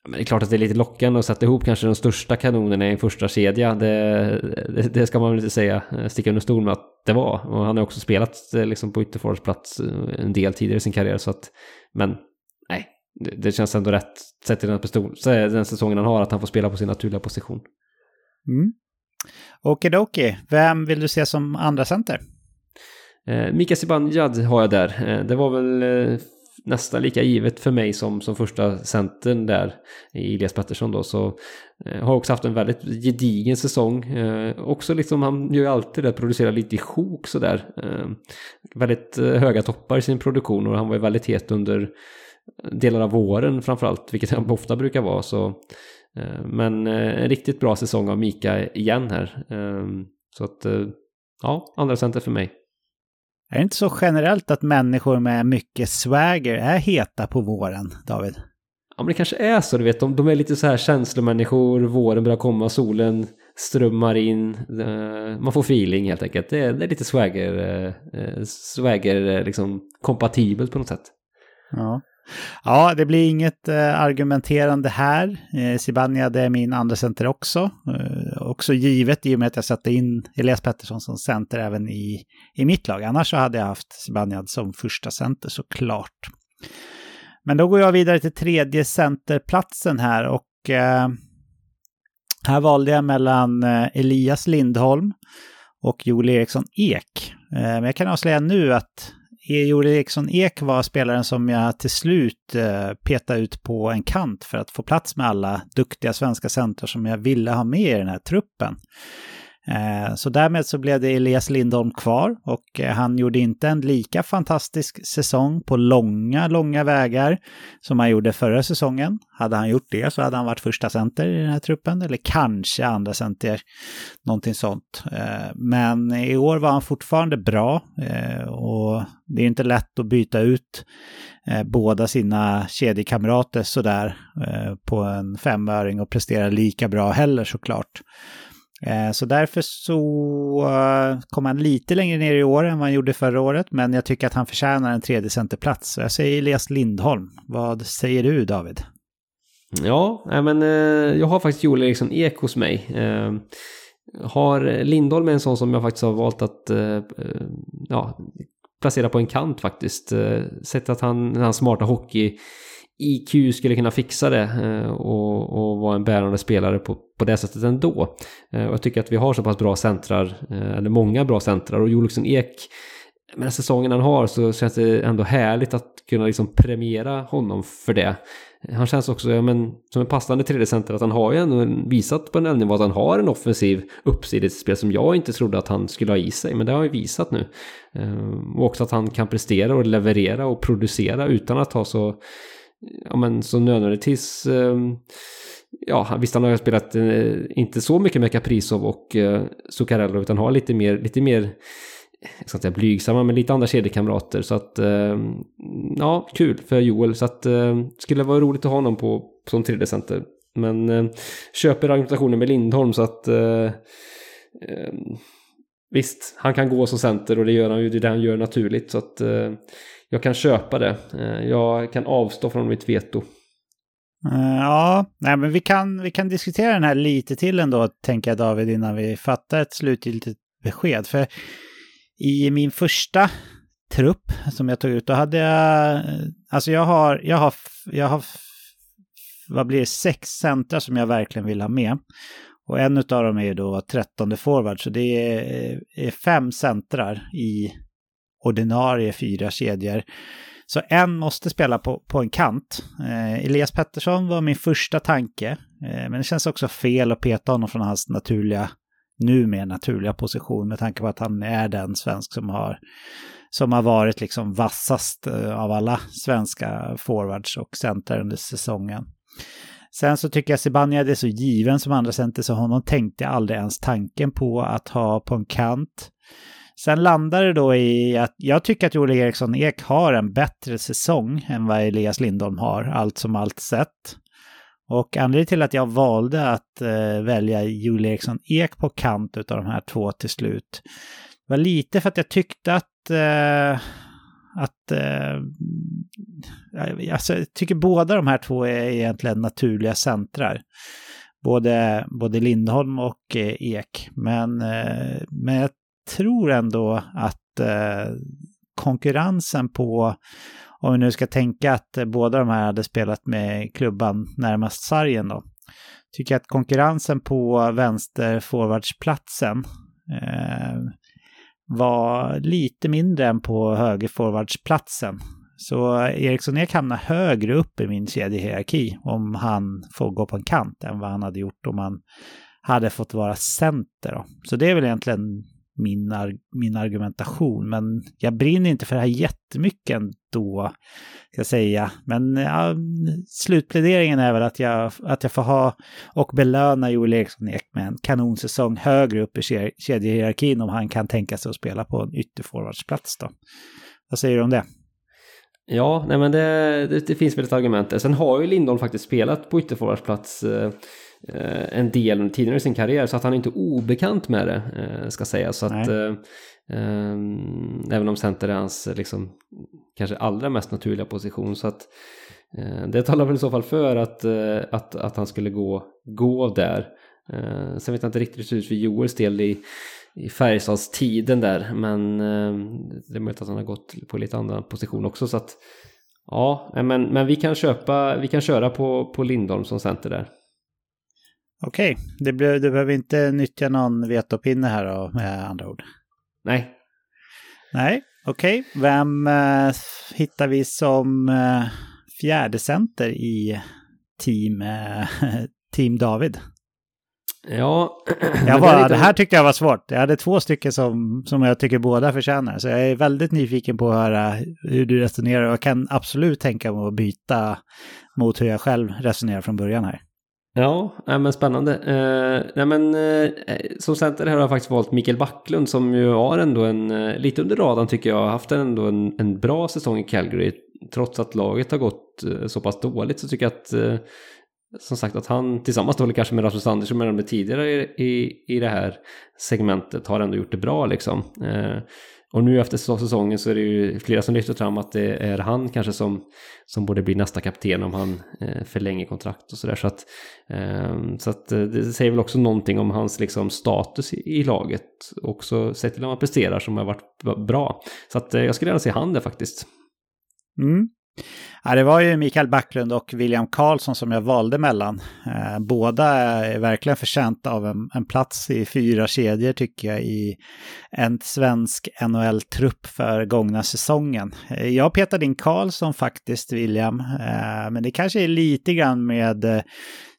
Men det är klart att det är lite lockande att sätta ihop kanske de största kanonerna i en första kedja. Det, det, det, ska man väl inte säga, sticka under stol med att det var. Och han har också spelat eh, liksom på ytterforwardsplats eh, en del tidigare i sin karriär. Så att, men nej, det, det känns ändå rätt sett till den, pistol, den säsongen han har att han får spela på sin naturliga position. Mm. Okidoki, vem vill du se som andra center? Eh, Mika Zibanejad har jag där. Eh, det var väl eh, nästan lika givet för mig som, som första centern där i Elias Pettersson då. Så eh, har också haft en väldigt gedigen säsong. Eh, också liksom, han gör ju alltid det, producerar lite i sjok sådär. Eh, väldigt eh, höga toppar i sin produktion och han var ju väldigt het under delar av våren framförallt, vilket han ofta brukar vara. Så, eh, men eh, en riktigt bra säsong av Mika igen här. Eh, så att, eh, ja, andra center för mig. Är det inte så generellt att människor med mycket swagger är heta på våren, David? Ja, men det kanske är så, du vet. De, de är lite så här känslomänniskor, våren börjar komma, solen strömmar in, uh, man får feeling helt enkelt. Det är, det är lite swagger, uh, swagger liksom kompatibelt på något sätt. Ja. Ja, det blir inget eh, argumenterande här. Eh, det är min andra center också. Eh, också givet i och med att jag satte in Elias Pettersson som center även i, i mitt lag. Annars så hade jag haft Sibania som första center såklart. Men då går jag vidare till tredje centerplatsen här och eh, här valde jag mellan eh, Elias Lindholm och Joel Eriksson Ek. Eh, men jag kan avslöja nu att Joel Eriksson Ek var spelaren som jag till slut eh, petade ut på en kant för att få plats med alla duktiga svenska centrar som jag ville ha med i den här truppen. Eh, så därmed så blev det Elias Lindholm kvar och eh, han gjorde inte en lika fantastisk säsong på långa, långa vägar som han gjorde förra säsongen. Hade han gjort det så hade han varit första center i den här truppen eller kanske andra center, någonting sånt. Eh, men i år var han fortfarande bra och det är inte lätt att byta ut båda sina kedjekamrater sådär på en femöring och prestera lika bra heller såklart. Eh, så därför så eh, kom han lite längre ner i år än vad han gjorde förra året, men jag tycker att han förtjänar en tredje centerplats. Så jag säger Elias Lindholm. Vad säger du David? Ja, men eh, jag har faktiskt Joel Eriksson Ek hos mig. Har Lindholm är en sån som jag faktiskt har valt att ja, placera på en kant faktiskt. Sett att han, den här smarta hockey IQ skulle kunna fixa det eh, och, och vara en bärande spelare på, på det sättet ändå. Eh, och jag tycker att vi har så pass bra centrar, eh, eller många bra centrar och Joel Ek med den säsongen han har så känns det ändå härligt att kunna liksom premiera honom för det. Han känns också ja, men, som en passande tredjecenter, att han har ju ändå visat på en nivå att han har en offensiv spel som jag inte trodde att han skulle ha i sig, men det har han ju visat nu. Och också att han kan prestera och leverera och producera utan att ha så ja men så nödvändigtvis ehm, ja, visst han har spelat eh, inte så mycket med Kaprizov och eh, Zuccarello utan har lite mer, lite mer jag ska inte säga blygsamma, men lite andra kedjekamrater. Så att, eh, ja, kul för Joel. Så att, eh, skulle vara roligt att ha honom på som tredje center. Men eh, köper argumentationen med Lindholm så att eh, ehm, visst, han kan gå som center och det gör han ju, det är det han gör naturligt. Så att eh, jag kan köpa det. Eh, jag kan avstå från mitt veto. Eh, ja, nej, men vi kan, vi kan diskutera den här lite till ändå, tänker jag David, innan vi fattar ett slutgiltigt besked. För i min första trupp som jag tog ut, då hade jag, alltså jag har, jag har, jag har, vad blir det, sex centra som jag verkligen vill ha med. Och en av dem är ju då trettonde forward, så det är, är fem centrar i ordinarie fyra kedjor. Så en måste spela på, på en kant. Eh, Elias Pettersson var min första tanke, eh, men det känns också fel att peta honom från hans naturliga, numera naturliga position med tanke på att han är den svensk som har, som har varit liksom vassast eh, av alla svenska forwards och center under säsongen. Sen så tycker jag Zibanejad är så given som andra center så honom tänkte jag aldrig ens tanken på att ha på en kant. Sen landar det då i att jag tycker att Joel Eriksson Ek har en bättre säsong än vad Elias Lindholm har, allt som allt sett. Och anledningen till att jag valde att eh, välja Joel Eriksson Ek på kant av de här två till slut var lite för att jag tyckte att eh, att eh, alltså, jag tycker båda de här två är egentligen naturliga centrar. Både, både Lindholm och eh, Ek. Men, eh, men jag tror ändå att eh, konkurrensen på, om vi nu ska tänka att eh, båda de här hade spelat med klubban närmast sargen då, tycker att konkurrensen på vänsterforwardsplatsen eh, var lite mindre än på högerforwardsplatsen. Så Eriksson Ek hamnar högre upp i min kedjehierarki om han får gå på en kant än vad han hade gjort om han hade fått vara center. Då. Så det är väl egentligen min, min argumentation. Men jag brinner inte för det här jättemycket ändå, ska jag säga. Men ja, slutpläderingen är väl att jag, att jag får ha och belöna Joel Eriksson Ek med en kanonsäsong högre upp i kedjehierarkin om han kan tänka sig att spela på en ytterforwardsplats då. Vad säger du om det? Ja, nej men det, det, det finns väl ett argument Sen har ju Lindholm faktiskt spelat på ytterforwardsplats Eh, en del under tidigare i sin karriär så att han är inte obekant med det eh, ska sägas. Så att, eh, även om center är hans liksom, kanske allra mest naturliga position. Så att det talar väl i så fall för att, att, att han skulle gå, gå där. Sen vet jag inte riktigt hur det ser ut för Joels del i, i Färjestadstiden där. Men det är möjligt att han har gått på lite annan position också. Så att ja, men, men vi kan köpa, vi kan köra på, på Lindholm som center där. Okej, okay. du behöver inte nyttja någon vetopinne här då, med andra ord? Nej. Nej, okej. Okay. Vem eh, hittar vi som eh, fjärde center i team, eh, team David? Ja, jag var, det här tyckte jag var svårt. Jag hade två stycken som, som jag tycker båda förtjänar. Så jag är väldigt nyfiken på att höra hur du resonerar. Jag kan absolut tänka mig att byta mot hur jag själv resonerar från början här. Ja, nej, men spännande. Eh, nej, men, eh, som center här har jag faktiskt valt Mikael Backlund som ju har ändå en, eh, lite under radarn tycker jag, haft ändå en, en bra säsong i Calgary. Trots att laget har gått eh, så pass dåligt så tycker jag att eh, som sagt att han tillsammans då kanske med Rasmus Andersson med de tidigare i, i det här segmentet har ändå gjort det bra liksom. Eh, och nu efter säsongen så är det ju flera som lyfter fram att det är han kanske som, som borde bli nästa kapten om han eh, förlänger kontrakt och sådär. Så att, eh, så att eh, det säger väl också någonting om hans liksom, status i, i laget. Också sett till att han presterar som har varit bra. Så att eh, jag skulle gärna se han där faktiskt. Mm. Ja, det var ju Mikael Backlund och William Karlsson som jag valde mellan. Eh, båda är verkligen förtjänta av en, en, plats i fyra kedjor tycker jag i en svensk NHL-trupp för gångna säsongen. Eh, jag petade in Karlsson faktiskt, William, eh, men det kanske är lite grann med eh,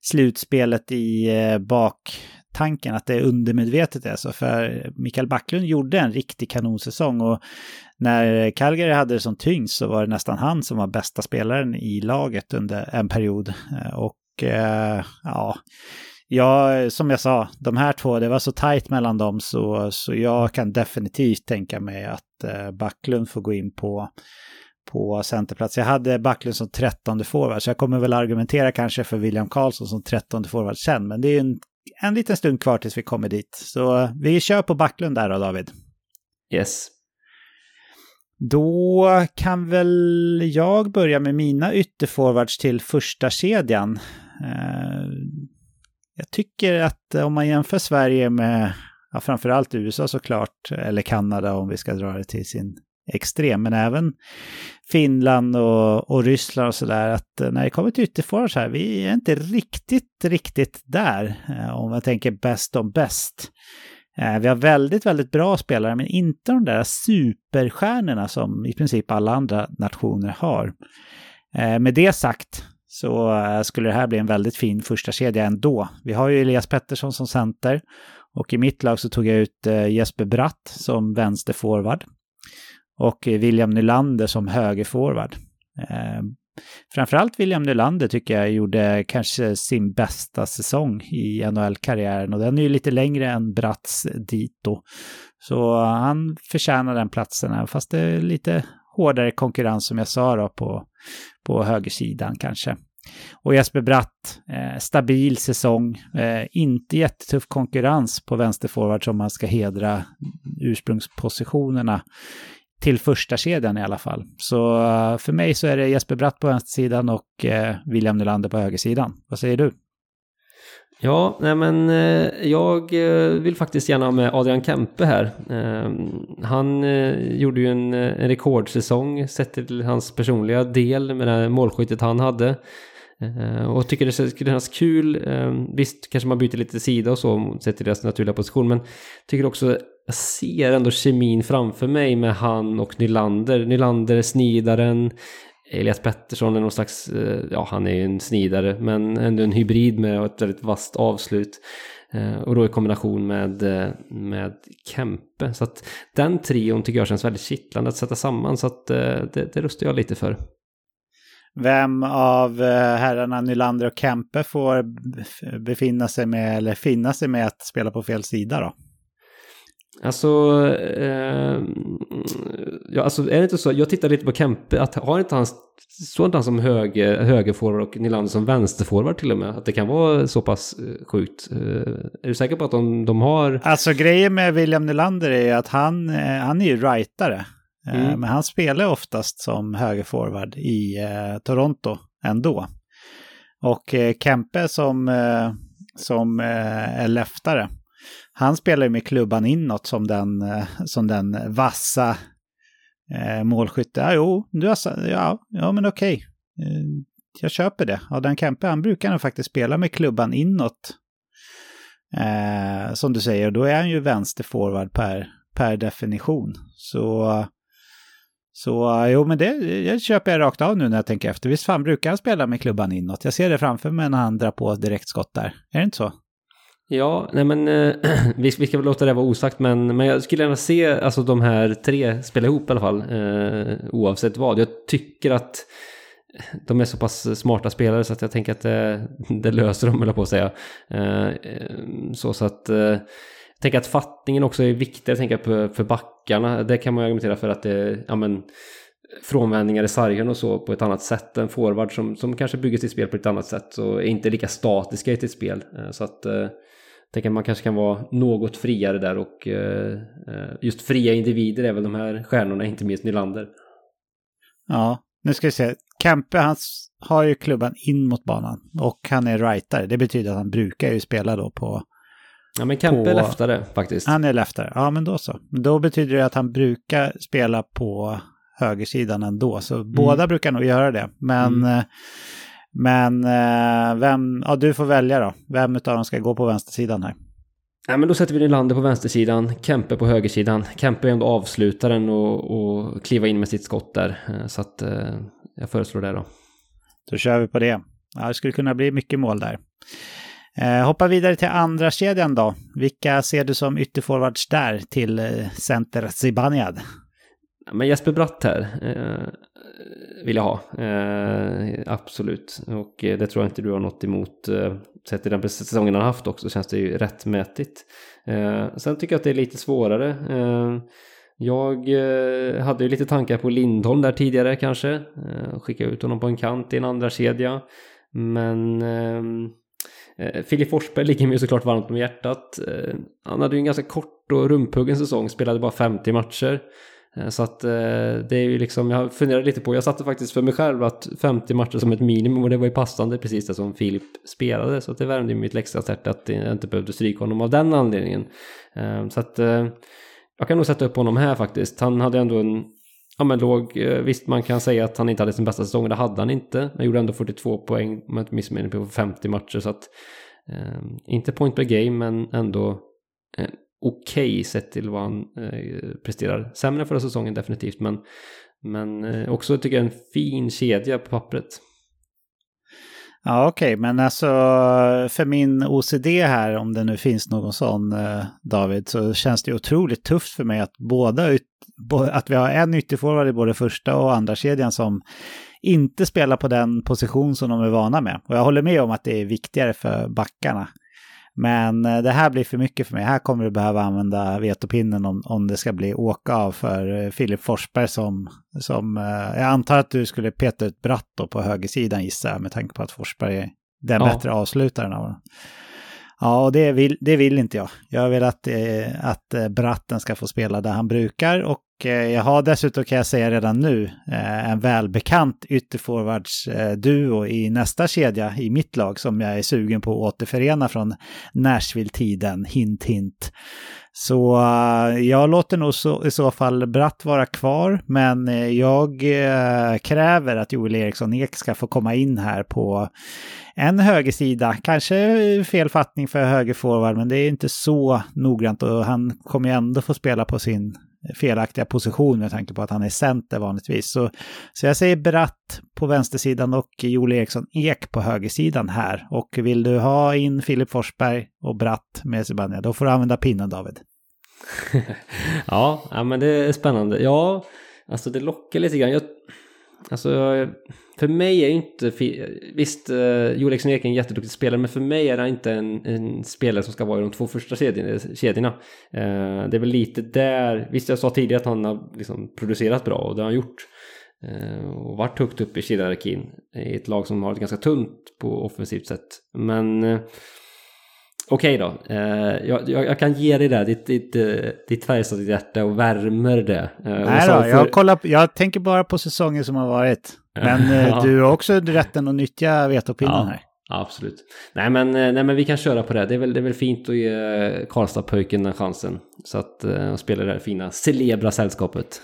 slutspelet i eh, baktanken att det är undermedvetet alltså. För Mikael Backlund gjorde en riktig kanonsäsong och när Calgary hade det som tyngst så var det nästan han som var bästa spelaren i laget under en period. Eh, och eh, ja, jag, som jag sa, de här två, det var så tajt mellan dem så, så jag kan definitivt tänka mig att eh, Backlund får gå in på på centerplats. Jag hade Backlund som trettonde forward, så jag kommer väl argumentera kanske för William Karlsson som trettonde forward sen, men det är en, en liten stund kvar tills vi kommer dit. Så eh, vi kör på Backlund där då, David. Yes. Då kan väl jag börja med mina ytterforwards till första kedjan. Eh, jag tycker att om man jämför Sverige med ja, framförallt USA såklart, eller Kanada om vi ska dra det till sin extrem, men även Finland och, och Ryssland och sådär, att eh, när det kommer till ytterforwards här, vi är inte riktigt, riktigt där, eh, om man tänker bäst om bäst. Eh, vi har väldigt, väldigt bra spelare, men inte de där superstjärnorna som i princip alla andra nationer har. Eh, med det sagt så eh, skulle det här bli en väldigt fin första kedja ändå. Vi har ju Elias Pettersson som center och i mitt lag så tog jag ut Jesper Bratt som vänsterforward och William Nylander som högerforward. Framförallt William Nylander tycker jag gjorde kanske sin bästa säsong i NHL-karriären och den är ju lite längre än Bratts dito. Så han förtjänar den platsen, fast det är lite hårdare konkurrens som jag sa då på, på högersidan kanske. Och Jesper Bratt, eh, stabil säsong, eh, inte jättetuff konkurrens på vänsterforward som man ska hedra ursprungspositionerna till första kedjan i alla fall. Så eh, för mig så är det Jesper Bratt på vänstersidan och eh, William Nylander på högersidan. Vad säger du? Ja, nej men eh, jag vill faktiskt gärna ha med Adrian Kempe här. Han gjorde ju en, en rekordsäsong sett till hans personliga del med det målskyttet han hade. Eh, och tycker det skulle kännas kul, eh, visst kanske man byter lite sida och så sett till deras naturliga position, men tycker också jag ser ändå kemin framför mig med han och Nylander. Nylander är snidaren. Elias Pettersson är någon slags, eh, ja han är ju en snidare, men ändå en hybrid med ett väldigt vasst avslut. Och då i kombination med, med Kempe. Så att den trion tycker jag känns väldigt kittlande att sätta samman. Så att det, det röstar jag lite för. Vem av herrarna Nylander och Kempe får befinna sig med, eller finna sig med att spela på fel sida då? Alltså, eh, ja, alltså är det inte så, jag tittar lite på Kempe, att har inte han, så inte han som höger, högerforward och Nylander som vänsterforward till och med? Att det kan vara så pass eh, sjukt? Eh, är du säker på att de, de har... Alltså grejen med William Nylander är att han, eh, han är ju rightare. Eh, mm. Men han spelar oftast som högerforward i eh, Toronto ändå. Och eh, Kempe som, som är leftare han spelar med klubban inåt som den, som den vassa eh, målskytte. Ja, jo, du har, ja, ja, men okej. Jag köper det. Adam Kempe, han brukar nog faktiskt spela med klubban inåt. Eh, som du säger, då är han ju vänsterforward per, per definition. Så, så eh, jo, men det jag köper jag rakt av nu när jag tänker efter. Visst fan brukar han spela med klubban inåt? Jag ser det framför mig när han drar på direktskott där. Är det inte så? Ja, nej men eh, vi, vi ska väl låta det vara osagt men, men jag skulle gärna se alltså, de här tre spela ihop i alla fall. Eh, oavsett vad. Jag tycker att de är så pass smarta spelare så att jag tänker att det, det löser de, eller på att säga. Eh, eh, så, så att... Eh, Tänker att fattningen också är viktig, jag tänker på, för backarna. Det kan man ju argumentera för att det ja men, frånvändningar i sargen och så på ett annat sätt. En forward som, som kanske bygger sitt spel på ett annat sätt och är inte lika statiska i sitt spel. Eh, så att jag tänker att man kanske kan vara något friare där och eh, just fria individer är väl de här stjärnorna, inte minst Nylander. Ja, nu ska vi se. Kempe han har ju klubban in mot banan och han är rightare. Det betyder att han brukar ju spela då på... Ja men Kempe på... är leftare faktiskt. Han är leftare, ja men då så. Då betyder det att han brukar spela på högersidan ändå. Så mm. båda brukar nog göra det. Men, mm. Eh, men eh, vem, ja du får välja då. Vem av dem ska gå på vänstersidan här? Ja, men då sätter vi Nylander på vänstersidan, Kempe på högersidan. Kempe är ändå avslutaren och, och kliva in med sitt skott där. Eh, så att jag föreslår det då. Då kör vi på det. Ja, det skulle kunna bli mycket mål där. Eh, hoppa vidare till andra kedjan då. Vilka ser du som ytterforwards där till eh, center Zibanejad? Ja, men Jesper Bratt här eh, vill jag ha. Eh, absolut. Och eh, det tror jag inte du har något emot. Eh, sett i den säsongen han haft också känns det ju rättmätigt. Eh, sen tycker jag att det är lite svårare. Eh, jag eh, hade ju lite tankar på Lindholm där tidigare kanske. Eh, skicka ut honom på en kant i en andra kedja. Men eh, Eh, Filip Forsberg ligger mig såklart varmt om hjärtat. Eh, han hade ju en ganska kort och rumpuggen säsong, spelade bara 50 matcher. Eh, så att det är ju liksom, jag funderade lite på, jag satte faktiskt för mig själv att 50 matcher som ett minimum och det var ju passande precis det som Filip spelade. Så att det värmde ju mitt läxhjärta hjärta att jag inte behövde stryka honom av den anledningen. Så att jag kan nog sätta upp honom här faktiskt. Han hade ändå en ja, men låg, eh, visst man kan säga att han inte hade sin bästa säsong, det hade han inte. Han gjorde ändå 42 poäng, om jag inte missminner mig, på 50 matcher. Så att, eh, inte point per game, men ändå eh, okej okay sett till vad han eh, presterar. Sämre förra säsongen definitivt, men, men eh, också tycker jag en fin kedja på pappret. Ja, okej, okay. men alltså för min OCD här, om det nu finns någon sån, eh, David, så känns det otroligt tufft för mig att båda, att vi har en ytterforward i både första och andra kedjan som inte spelar på den position som de är vana med. Och jag håller med om att det är viktigare för backarna. Men eh, det här blir för mycket för mig. Här kommer du behöva använda vetopinnen om, om det ska bli åka av för eh, Filip Forsberg som, som eh, jag antar att du skulle peta ut Bratt då på högersidan gissar jag med tanke på att Forsberg är den ja. bättre avslutaren av dem. Ja, och det vill, det vill inte jag. Jag vill att, att Bratten ska få spela där han brukar och Eh, jag har dessutom, kan jag säga redan nu, eh, en välbekant ytterforwardsduo eh, i nästa kedja i mitt lag som jag är sugen på att återförena från Nashville-tiden, hint hint. Så jag låter nog så, i så fall Bratt vara kvar, men jag kräver att Joel Eriksson Ek ska få komma in här på en högersida. Kanske fel fattning för högerforward, men det är inte så noggrant och han kommer ju ändå få spela på sin felaktiga position med tanke på att han är center vanligtvis. Så, så jag säger Bratt på vänstersidan och Joel Eriksson Ek på högersidan här. Och vill du ha in Filip Forsberg och Bratt med Zibanejad, då får du använda pinnen David. ja, ja, men det är spännande. Ja, alltså det lockar lite grann. Jag, alltså, för mig är inte, visst eh, Joel Eriksson Ek är en jätteduktig spelare, men för mig är han inte en, en spelare som ska vara i de två första kedjorna. Eh, eh, det är väl lite där, visst jag sa tidigare att han har liksom producerat bra och det har han gjort. Och varit högt upp i kedjehierarkin i ett lag som har ett ganska tunt på offensivt sätt. Men Okej okay då, jag, jag, jag, kan ge dig det, ditt, ditt, ditt färgsatta hjärta och värmer det. Nej då, för... jag, kollar, jag tänker bara på säsongen som har varit. Men eh, ja. du har också rätten att nyttja vetopinnen ja. här. absolut. Nej men, eh, nej men vi kan köra på det. Det är väl, det är väl fint att ge Karlstad-pojken den chansen. Så att uh, spela det här fina celebra sällskapet.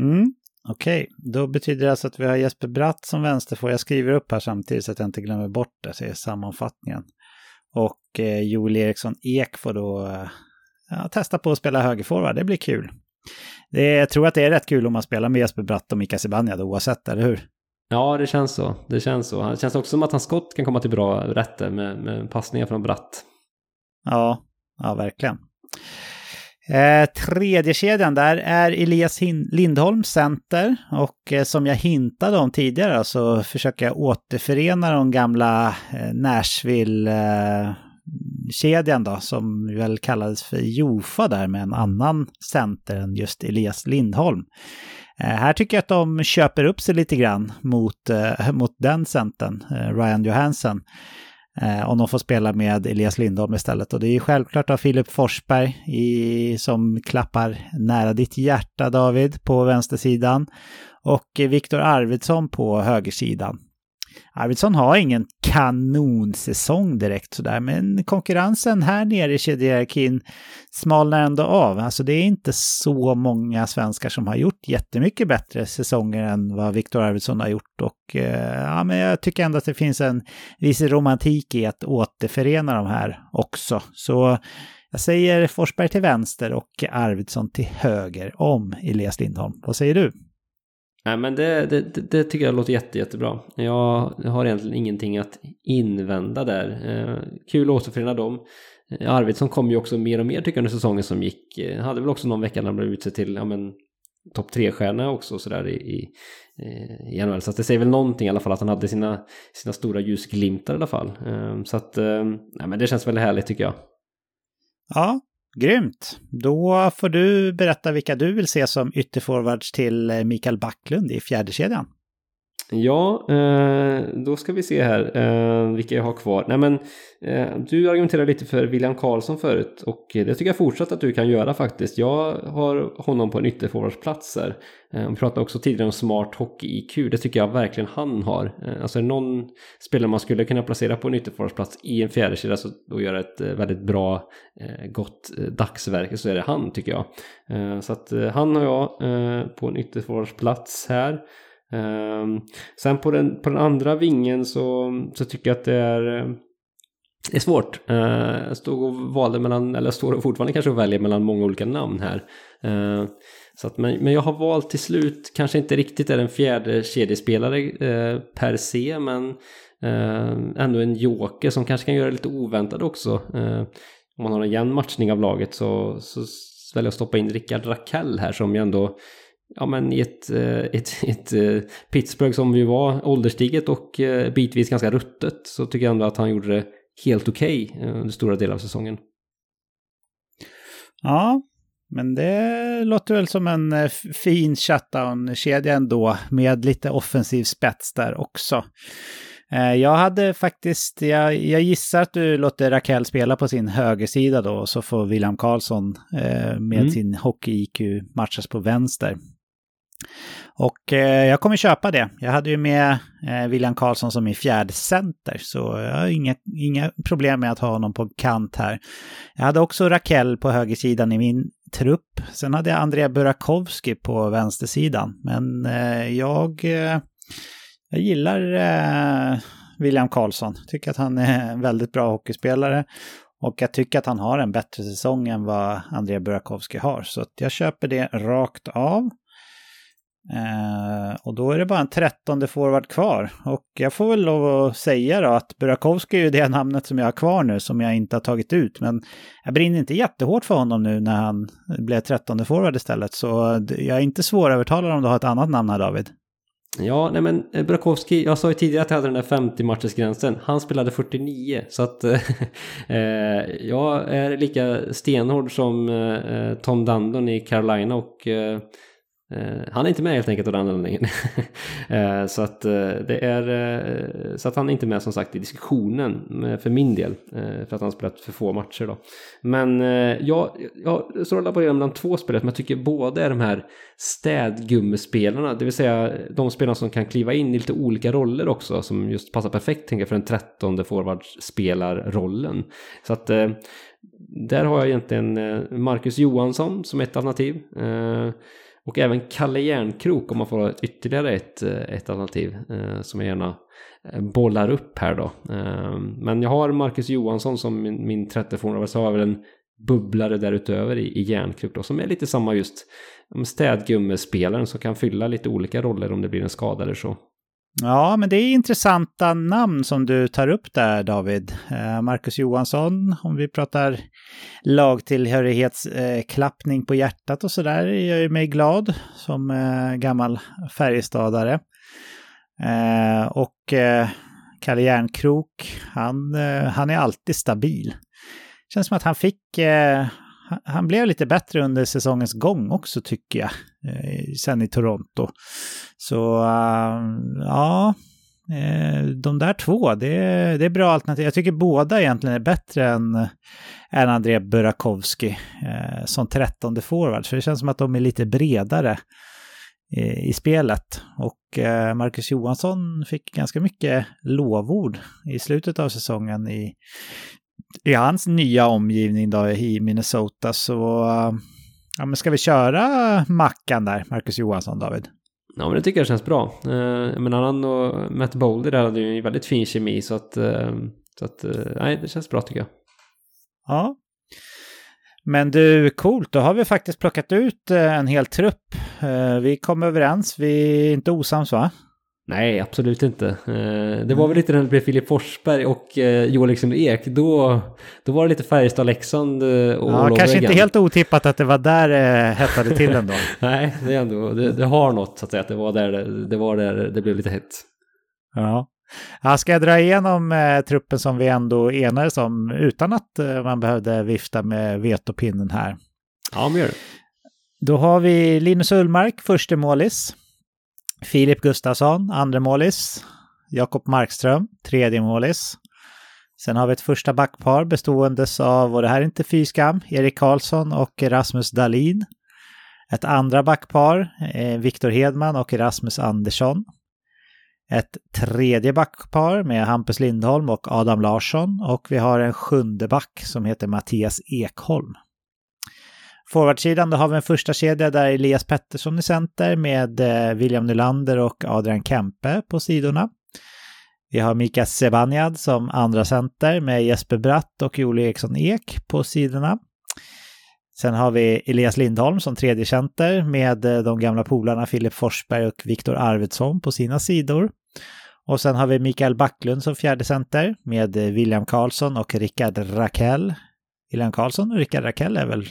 Mm, Okej, okay. då betyder det alltså att vi har Jesper Bratt som vänsterfor. Jag skriver upp här samtidigt så att jag inte glömmer bort det, så är sammanfattningen. Och eh, Joel Eriksson Ek får då eh, ja, testa på att spela högerforward. Det blir kul. Det jag tror att det är rätt kul om man spelar med Jesper Bratt och Mika Zibanejad oavsett, eller hur? Ja, det känns så. Det känns så. Det känns också som att hans skott kan komma till bra rätter med, med passningar från Bratt. Ja, ja verkligen. Eh, tredje kedjan där är Elias Lindholm center och eh, som jag hintade om tidigare så försöker jag återförena de gamla eh, Nashville-kedjan eh, då som väl kallades för Jofa där med en annan center än just Elias Lindholm. Eh, här tycker jag att de köper upp sig lite grann mot, eh, mot den centern, Ryan Johansson. Eh, om de får spela med Elias Lindholm istället. Och det är ju självklart av Filip Forsberg i, som klappar nära ditt hjärta David på vänstersidan. Och Viktor Arvidsson på högersidan. Arvidsson har ingen kanonsäsong direkt sådär, men konkurrensen här nere i kedjehierarkin smalnar ändå av. Alltså det är inte så många svenskar som har gjort jättemycket bättre säsonger än vad Viktor Arvidsson har gjort. Och eh, ja, men jag tycker ändå att det finns en viss romantik i att återförena de här också. Så jag säger Forsberg till vänster och Arvidsson till höger om Elias Lindholm. Vad säger du? Nej men det, det, det, tycker jag låter jätte, jättebra. Jag har egentligen ingenting att invända där. Eh, kul att återförena dem. Eh, Arvidsson kom ju också mer och mer tycker jag under säsongen som gick. Han hade väl också någon vecka när han blev utsedd till ja, men, topp tre-stjärna också sådär i, i, eh, i NHL. Så det säger väl någonting i alla fall att han hade sina, sina stora ljusglimtar i alla fall. Eh, så att, eh, nej, men det känns väldigt härligt tycker jag. Ja, Grymt! Då får du berätta vilka du vill se som ytterforwards till eh, Mikael Backlund i fjärde kedjan. Ja, eh, då ska vi se här eh, vilka jag har kvar. Nej men eh, du argumenterade lite för William Karlsson förut och det tycker jag fortsatt att du kan göra faktiskt. Jag har honom på en ytterforwardsplats här. Vi pratade också tidigare om smart hockey-IQ. Det tycker jag verkligen han har. Alltså är det någon spelare man skulle kunna placera på en ytterforwardsplats i en fjärdekedja och göra ett väldigt bra, gott dagsverke så är det han tycker jag. Så att han har jag på en ytterforwardsplats här. Ehm, sen på den, på den andra vingen så, så tycker jag att det är, det är svårt. Eh, jag stod och valde mellan, eller jag står fortfarande kanske och väljer mellan många olika namn här. Eh, så att, men, men jag har valt till slut, kanske inte riktigt är en fjärde kedjespelare per se, men ändå en joker som kanske kan göra det lite oväntat också. om man har en jämn matchning av laget så, så väljer jag att stoppa in Rickard Rakell här som ju ändå ja, men i ett, eh, ett, ett, ett eh, Pittsburgh som ju var ålderstiget och eh, bitvis ganska ruttet så tycker jag ändå att han gjorde det helt okej okay under stora delar av säsongen. Ja, men det låter väl som en fin shutdown-kedja ändå med lite offensiv spets där också. Jag hade faktiskt, jag, jag, gissar att du låter Raquel spela på sin högersida då, och så får William Karlsson med mm. sin hockey-IQ matchas på vänster. Och eh, jag kommer köpa det. Jag hade ju med eh, William Karlsson som min fjärde center, så jag har inga, inga problem med att ha honom på kant här. Jag hade också Rakell på högersidan i min trupp. Sen hade jag Andrea Burakovsky på vänstersidan. Men eh, jag, eh, jag gillar eh, William Karlsson. Tycker att han är en väldigt bra hockeyspelare. Och jag tycker att han har en bättre säsong än vad Andrea Burakovsky har. Så jag köper det rakt av. Eh, och då är det bara en trettonde forward kvar. Och jag får väl lov att säga då att Burakovsky är ju det namnet som jag har kvar nu som jag inte har tagit ut. Men jag brinner inte jättehårt för honom nu när han blev trettonde forward istället. Så jag är inte svårövertalad om du har ett annat namn här David. Ja, nej men eh, Burakovsky, jag sa ju tidigare att jag hade den där 50 matchersgränsen. Han spelade 49, så att eh, jag är lika stenhård som eh, eh Tom Dundon i Carolina och eh, Eh, han är inte med helt enkelt av den anledningen. Eh, så, att, eh, det är, så att han är inte med som sagt i diskussionen för min del. för att han har spelat för få matcher då. Men jag, jag står och laborerar mellan två spelare som jag tycker båda är de här städgummespelarna. Det vill säga de spelarna som kan kliva in i lite olika roller också. Som just passar perfekt tänker jag för den trettonde forwardspelarrollen. Så att där har jag egentligen Marcus Johansson som ett alternativ. Och även Kalle Järnkrok om man får ytterligare ett, eh, ett alternativ eh, som jag gärna eh, bollar upp här då. Eh, men jag har Marcus Johansson som min, min 30-forward så har jag väl en bubblare därutöver i, i Järnkrok då som är lite samma just städgummespelaren som kan fylla lite olika roller om det blir en skada eller så. Ja, men det är intressanta namn som du tar upp där, David. Eh, Marcus Johansson, om vi pratar lagtillhörighetsklappning på hjärtat och sådär, gör ju mig glad som eh, gammal Färjestadare. Eh, och Kalle Järnkrok, han, han är alltid stabil. Känns som att han fick, han blev lite bättre under säsongens gång också tycker jag, Eh, sen i Toronto. Så eh, ja, eh, de där två, det, det är bra alternativ. Jag tycker båda egentligen är bättre än, än André Burakovsky som trettonde forward. För det känns som att de är lite bredare i spelet. Och Marcus Johansson fick ganska mycket lovord i slutet av säsongen i, i hans nya omgivning då i Minnesota. Så ja, men ska vi köra Mackan där, Marcus Johansson, David? Ja, men det tycker jag känns bra. Eh, men han och Matt Bolder där hade ju en väldigt fin kemi så att, eh, så att eh, nej, det känns bra tycker jag. Ja. Men du, coolt, då har vi faktiskt plockat ut en hel trupp. Vi kom överens, vi är inte osams va? Nej, absolut inte. Eh, det var väl lite när det blev Filip Forsberg och eh, Joel Liksom Ek. Då, då var det lite Färjestad-Leksand eh, och Ja, kanske inte helt otippat att det var där det hettade till ändå. Nej, det, är ändå, det, det, har något så att säga. Att det var där det, var där det blev lite hett. Ja. ja. Ska jag dra igenom eh, truppen som vi ändå enades om utan att eh, man behövde vifta med vetopinnen här? Ja, men gör det. Då har vi Linus Ullmark, första målis. Filip Gustafsson, andra målis. Jakob Markström, tredje målis. Sen har vi ett första backpar bestående av, och det här är inte fy skam, Erik Karlsson och Rasmus Dalin. Ett andra backpar, eh, Viktor Hedman och Rasmus Andersson. Ett tredje backpar med Hampus Lindholm och Adam Larsson. Och vi har en sjunde back som heter Mattias Ekholm. Forwardsidan då har vi en första kedja där Elias Pettersson i center med eh, William Nylander och Adrian Kempe på sidorna. Vi har Mika Sebanjad som andra center med Jesper Bratt och Joel Eriksson Ek på sidorna. Sen har vi Elias Lindholm som tredje center med eh, de gamla polarna Filip Forsberg och Viktor Arvidsson på sina sidor. Och sen har vi Mikael Backlund som fjärde center med eh, William Karlsson och Rickard Rakell. William Karlsson och Rickard Rakell är väl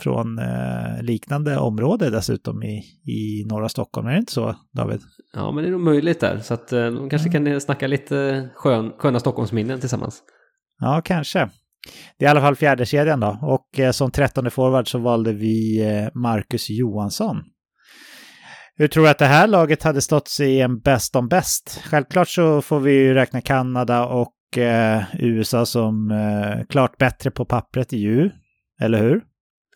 från eh, liknande område dessutom i, i norra Stockholm. Är det inte så, David? Ja, men det är nog möjligt där. Så att eh, de kanske mm. kan snacka lite skön, sköna Stockholmsminnen tillsammans. Ja, kanske. Det är i alla fall fjärde kedjan då. Och eh, som trettonde forward så valde vi eh, Marcus Johansson. Hur tror du att det här laget hade stått sig i en bäst om bäst? Självklart så får vi ju räkna Kanada och eh, USA som eh, klart bättre på pappret i ju. Eller hur?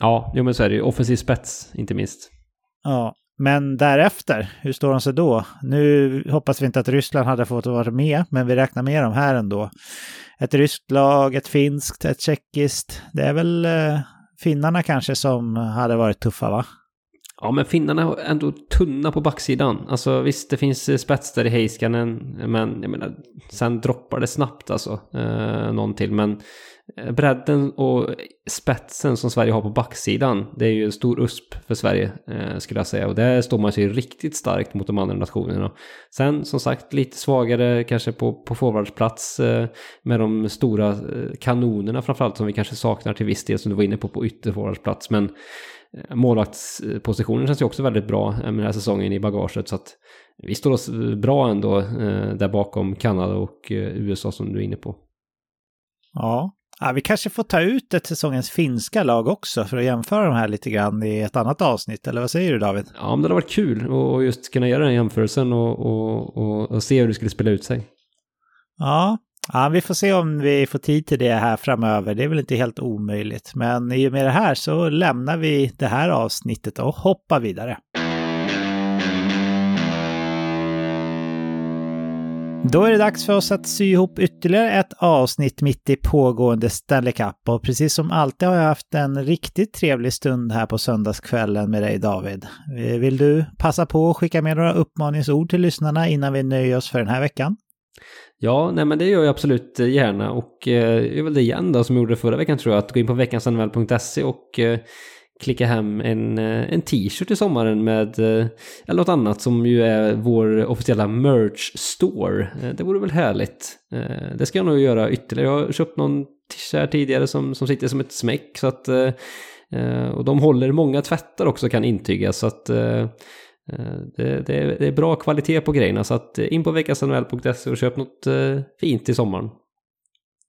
Ja, jo men så är det ju. Offensiv spets, inte minst. Ja, men därefter, hur står de sig då? Nu hoppas vi inte att Ryssland hade fått vara med, men vi räknar med dem här ändå. Ett ryskt lag, ett finskt, ett tjeckiskt. Det är väl eh, finnarna kanske som hade varit tuffa, va? Ja, men finnarna är ändå tunna på backsidan. Alltså visst, det finns spets där i Heiskanen, men jag menar, sen droppar det snabbt alltså, eh, någon till. Men Eh, Eh, bredden och spetsen som Sverige har på backsidan, det är ju en stor USP för Sverige eh, skulle jag säga. Och där står man sig riktigt starkt mot de andra nationerna. Sen som sagt lite svagare kanske på, på forwardsplats eh, med de stora eh, kanonerna framförallt som vi kanske saknar till viss del som du var inne på på ytterforwardsplats. Men eh, målvaktspositionen känns ju också väldigt bra eh, med den här säsongen i bagaget. Så att vi står oss bra ändå eh, där bakom Kanada och eh, USA som du är inne på. Ja, Ja, vi kanske får ta ut ett säsongens finska lag också för att jämföra de här lite grann i ett annat avsnitt. Eller vad säger du David? Ja, men det hade varit kul att just kunna göra den jämförelsen och, och, och, och, se hur det skulle spela ut sig. Ja. ja, vi får se om vi får tid till det här framöver. Det är väl inte helt omöjligt. Men i och med det här så lämnar vi det här avsnittet och hoppar vidare. Då är det dags för oss att sy ihop ytterligare ett avsnitt mitt i pågående Stanley Cup. Och precis som alltid har jag haft en riktigt trevlig stund här på söndagskvällen med dig David. Eh, vill du passa på att skicka med några uppmaningsord till lyssnarna innan vi nöjer oss för den här veckan? Ja, nej men det gör jag absolut eh, gärna och eh, jag väl det igen då som jag gjorde förra veckan tror jag, att gå in på veckansanmäl.se och eh, klicka hem en, eh, en t-shirt i sommaren med eh, eller något annat som ju är vår officiella merch store. Eh, det vore väl härligt. Det ska jag nog göra ytterligare. Jag har köpt någon t-shirt här tidigare som, som sitter som ett smäck så att och de håller många tvättar också kan intyga så att det, det, är, det, är, bra kvalitet på grejerna så att in på veckasnhl.se och köp något fint i sommaren.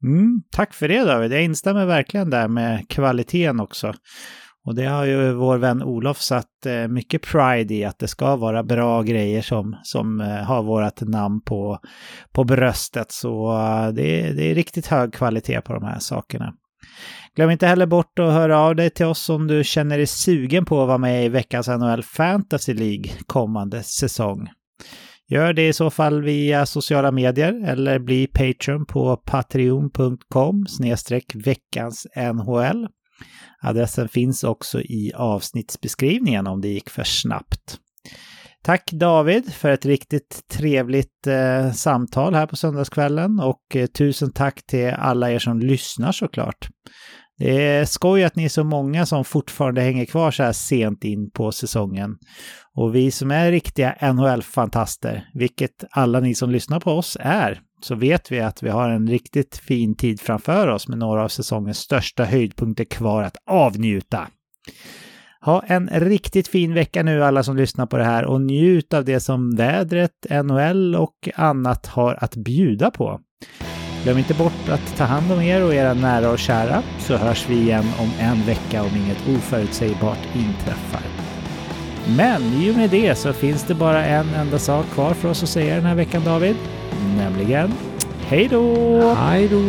Mm, tack för det David. Jag instämmer verkligen där med kvaliteten också. Och det har ju vår vän Olof satt eh, mycket pride i att det ska vara bra grejer som, som eh, har vårt namn på, på bröstet. Så eh, det är, det är riktigt hög kvalitet på de här sakerna. Glöm inte heller bort att höra av dig till oss om du känner dig sugen på att vara med i veckans NHL Fantasy League kommande säsong. Gör det i så fall via sociala medier eller bli Patreon på patreon.com snedstreck veckans NHL. Adressen finns också i avsnittsbeskrivningen om det gick för snabbt. Tack David för ett riktigt trevligt eh, samtal här på söndagskvällen och eh, tusen tack till alla er som lyssnar såklart. Det är skoj att ni är så många som fortfarande hänger kvar så här sent in på säsongen. Och vi som är riktiga NHL-fantaster, vilket alla ni som lyssnar på oss är, så vet vi att vi har en riktigt fin tid framför oss med några av säsongens största höjdpunkter kvar att avnjuta. Ha en riktigt fin vecka nu alla som lyssnar på det här och njut av det som vädret, NHL och annat har att bjuda på. Glöm inte bort att ta hand om er och era nära och kära så hörs vi igen om en vecka om inget oförutsägbart inträffar. Men i och med det så finns det bara en enda sak kvar för oss att säga den här veckan David. Nämligen hej då! Hej då!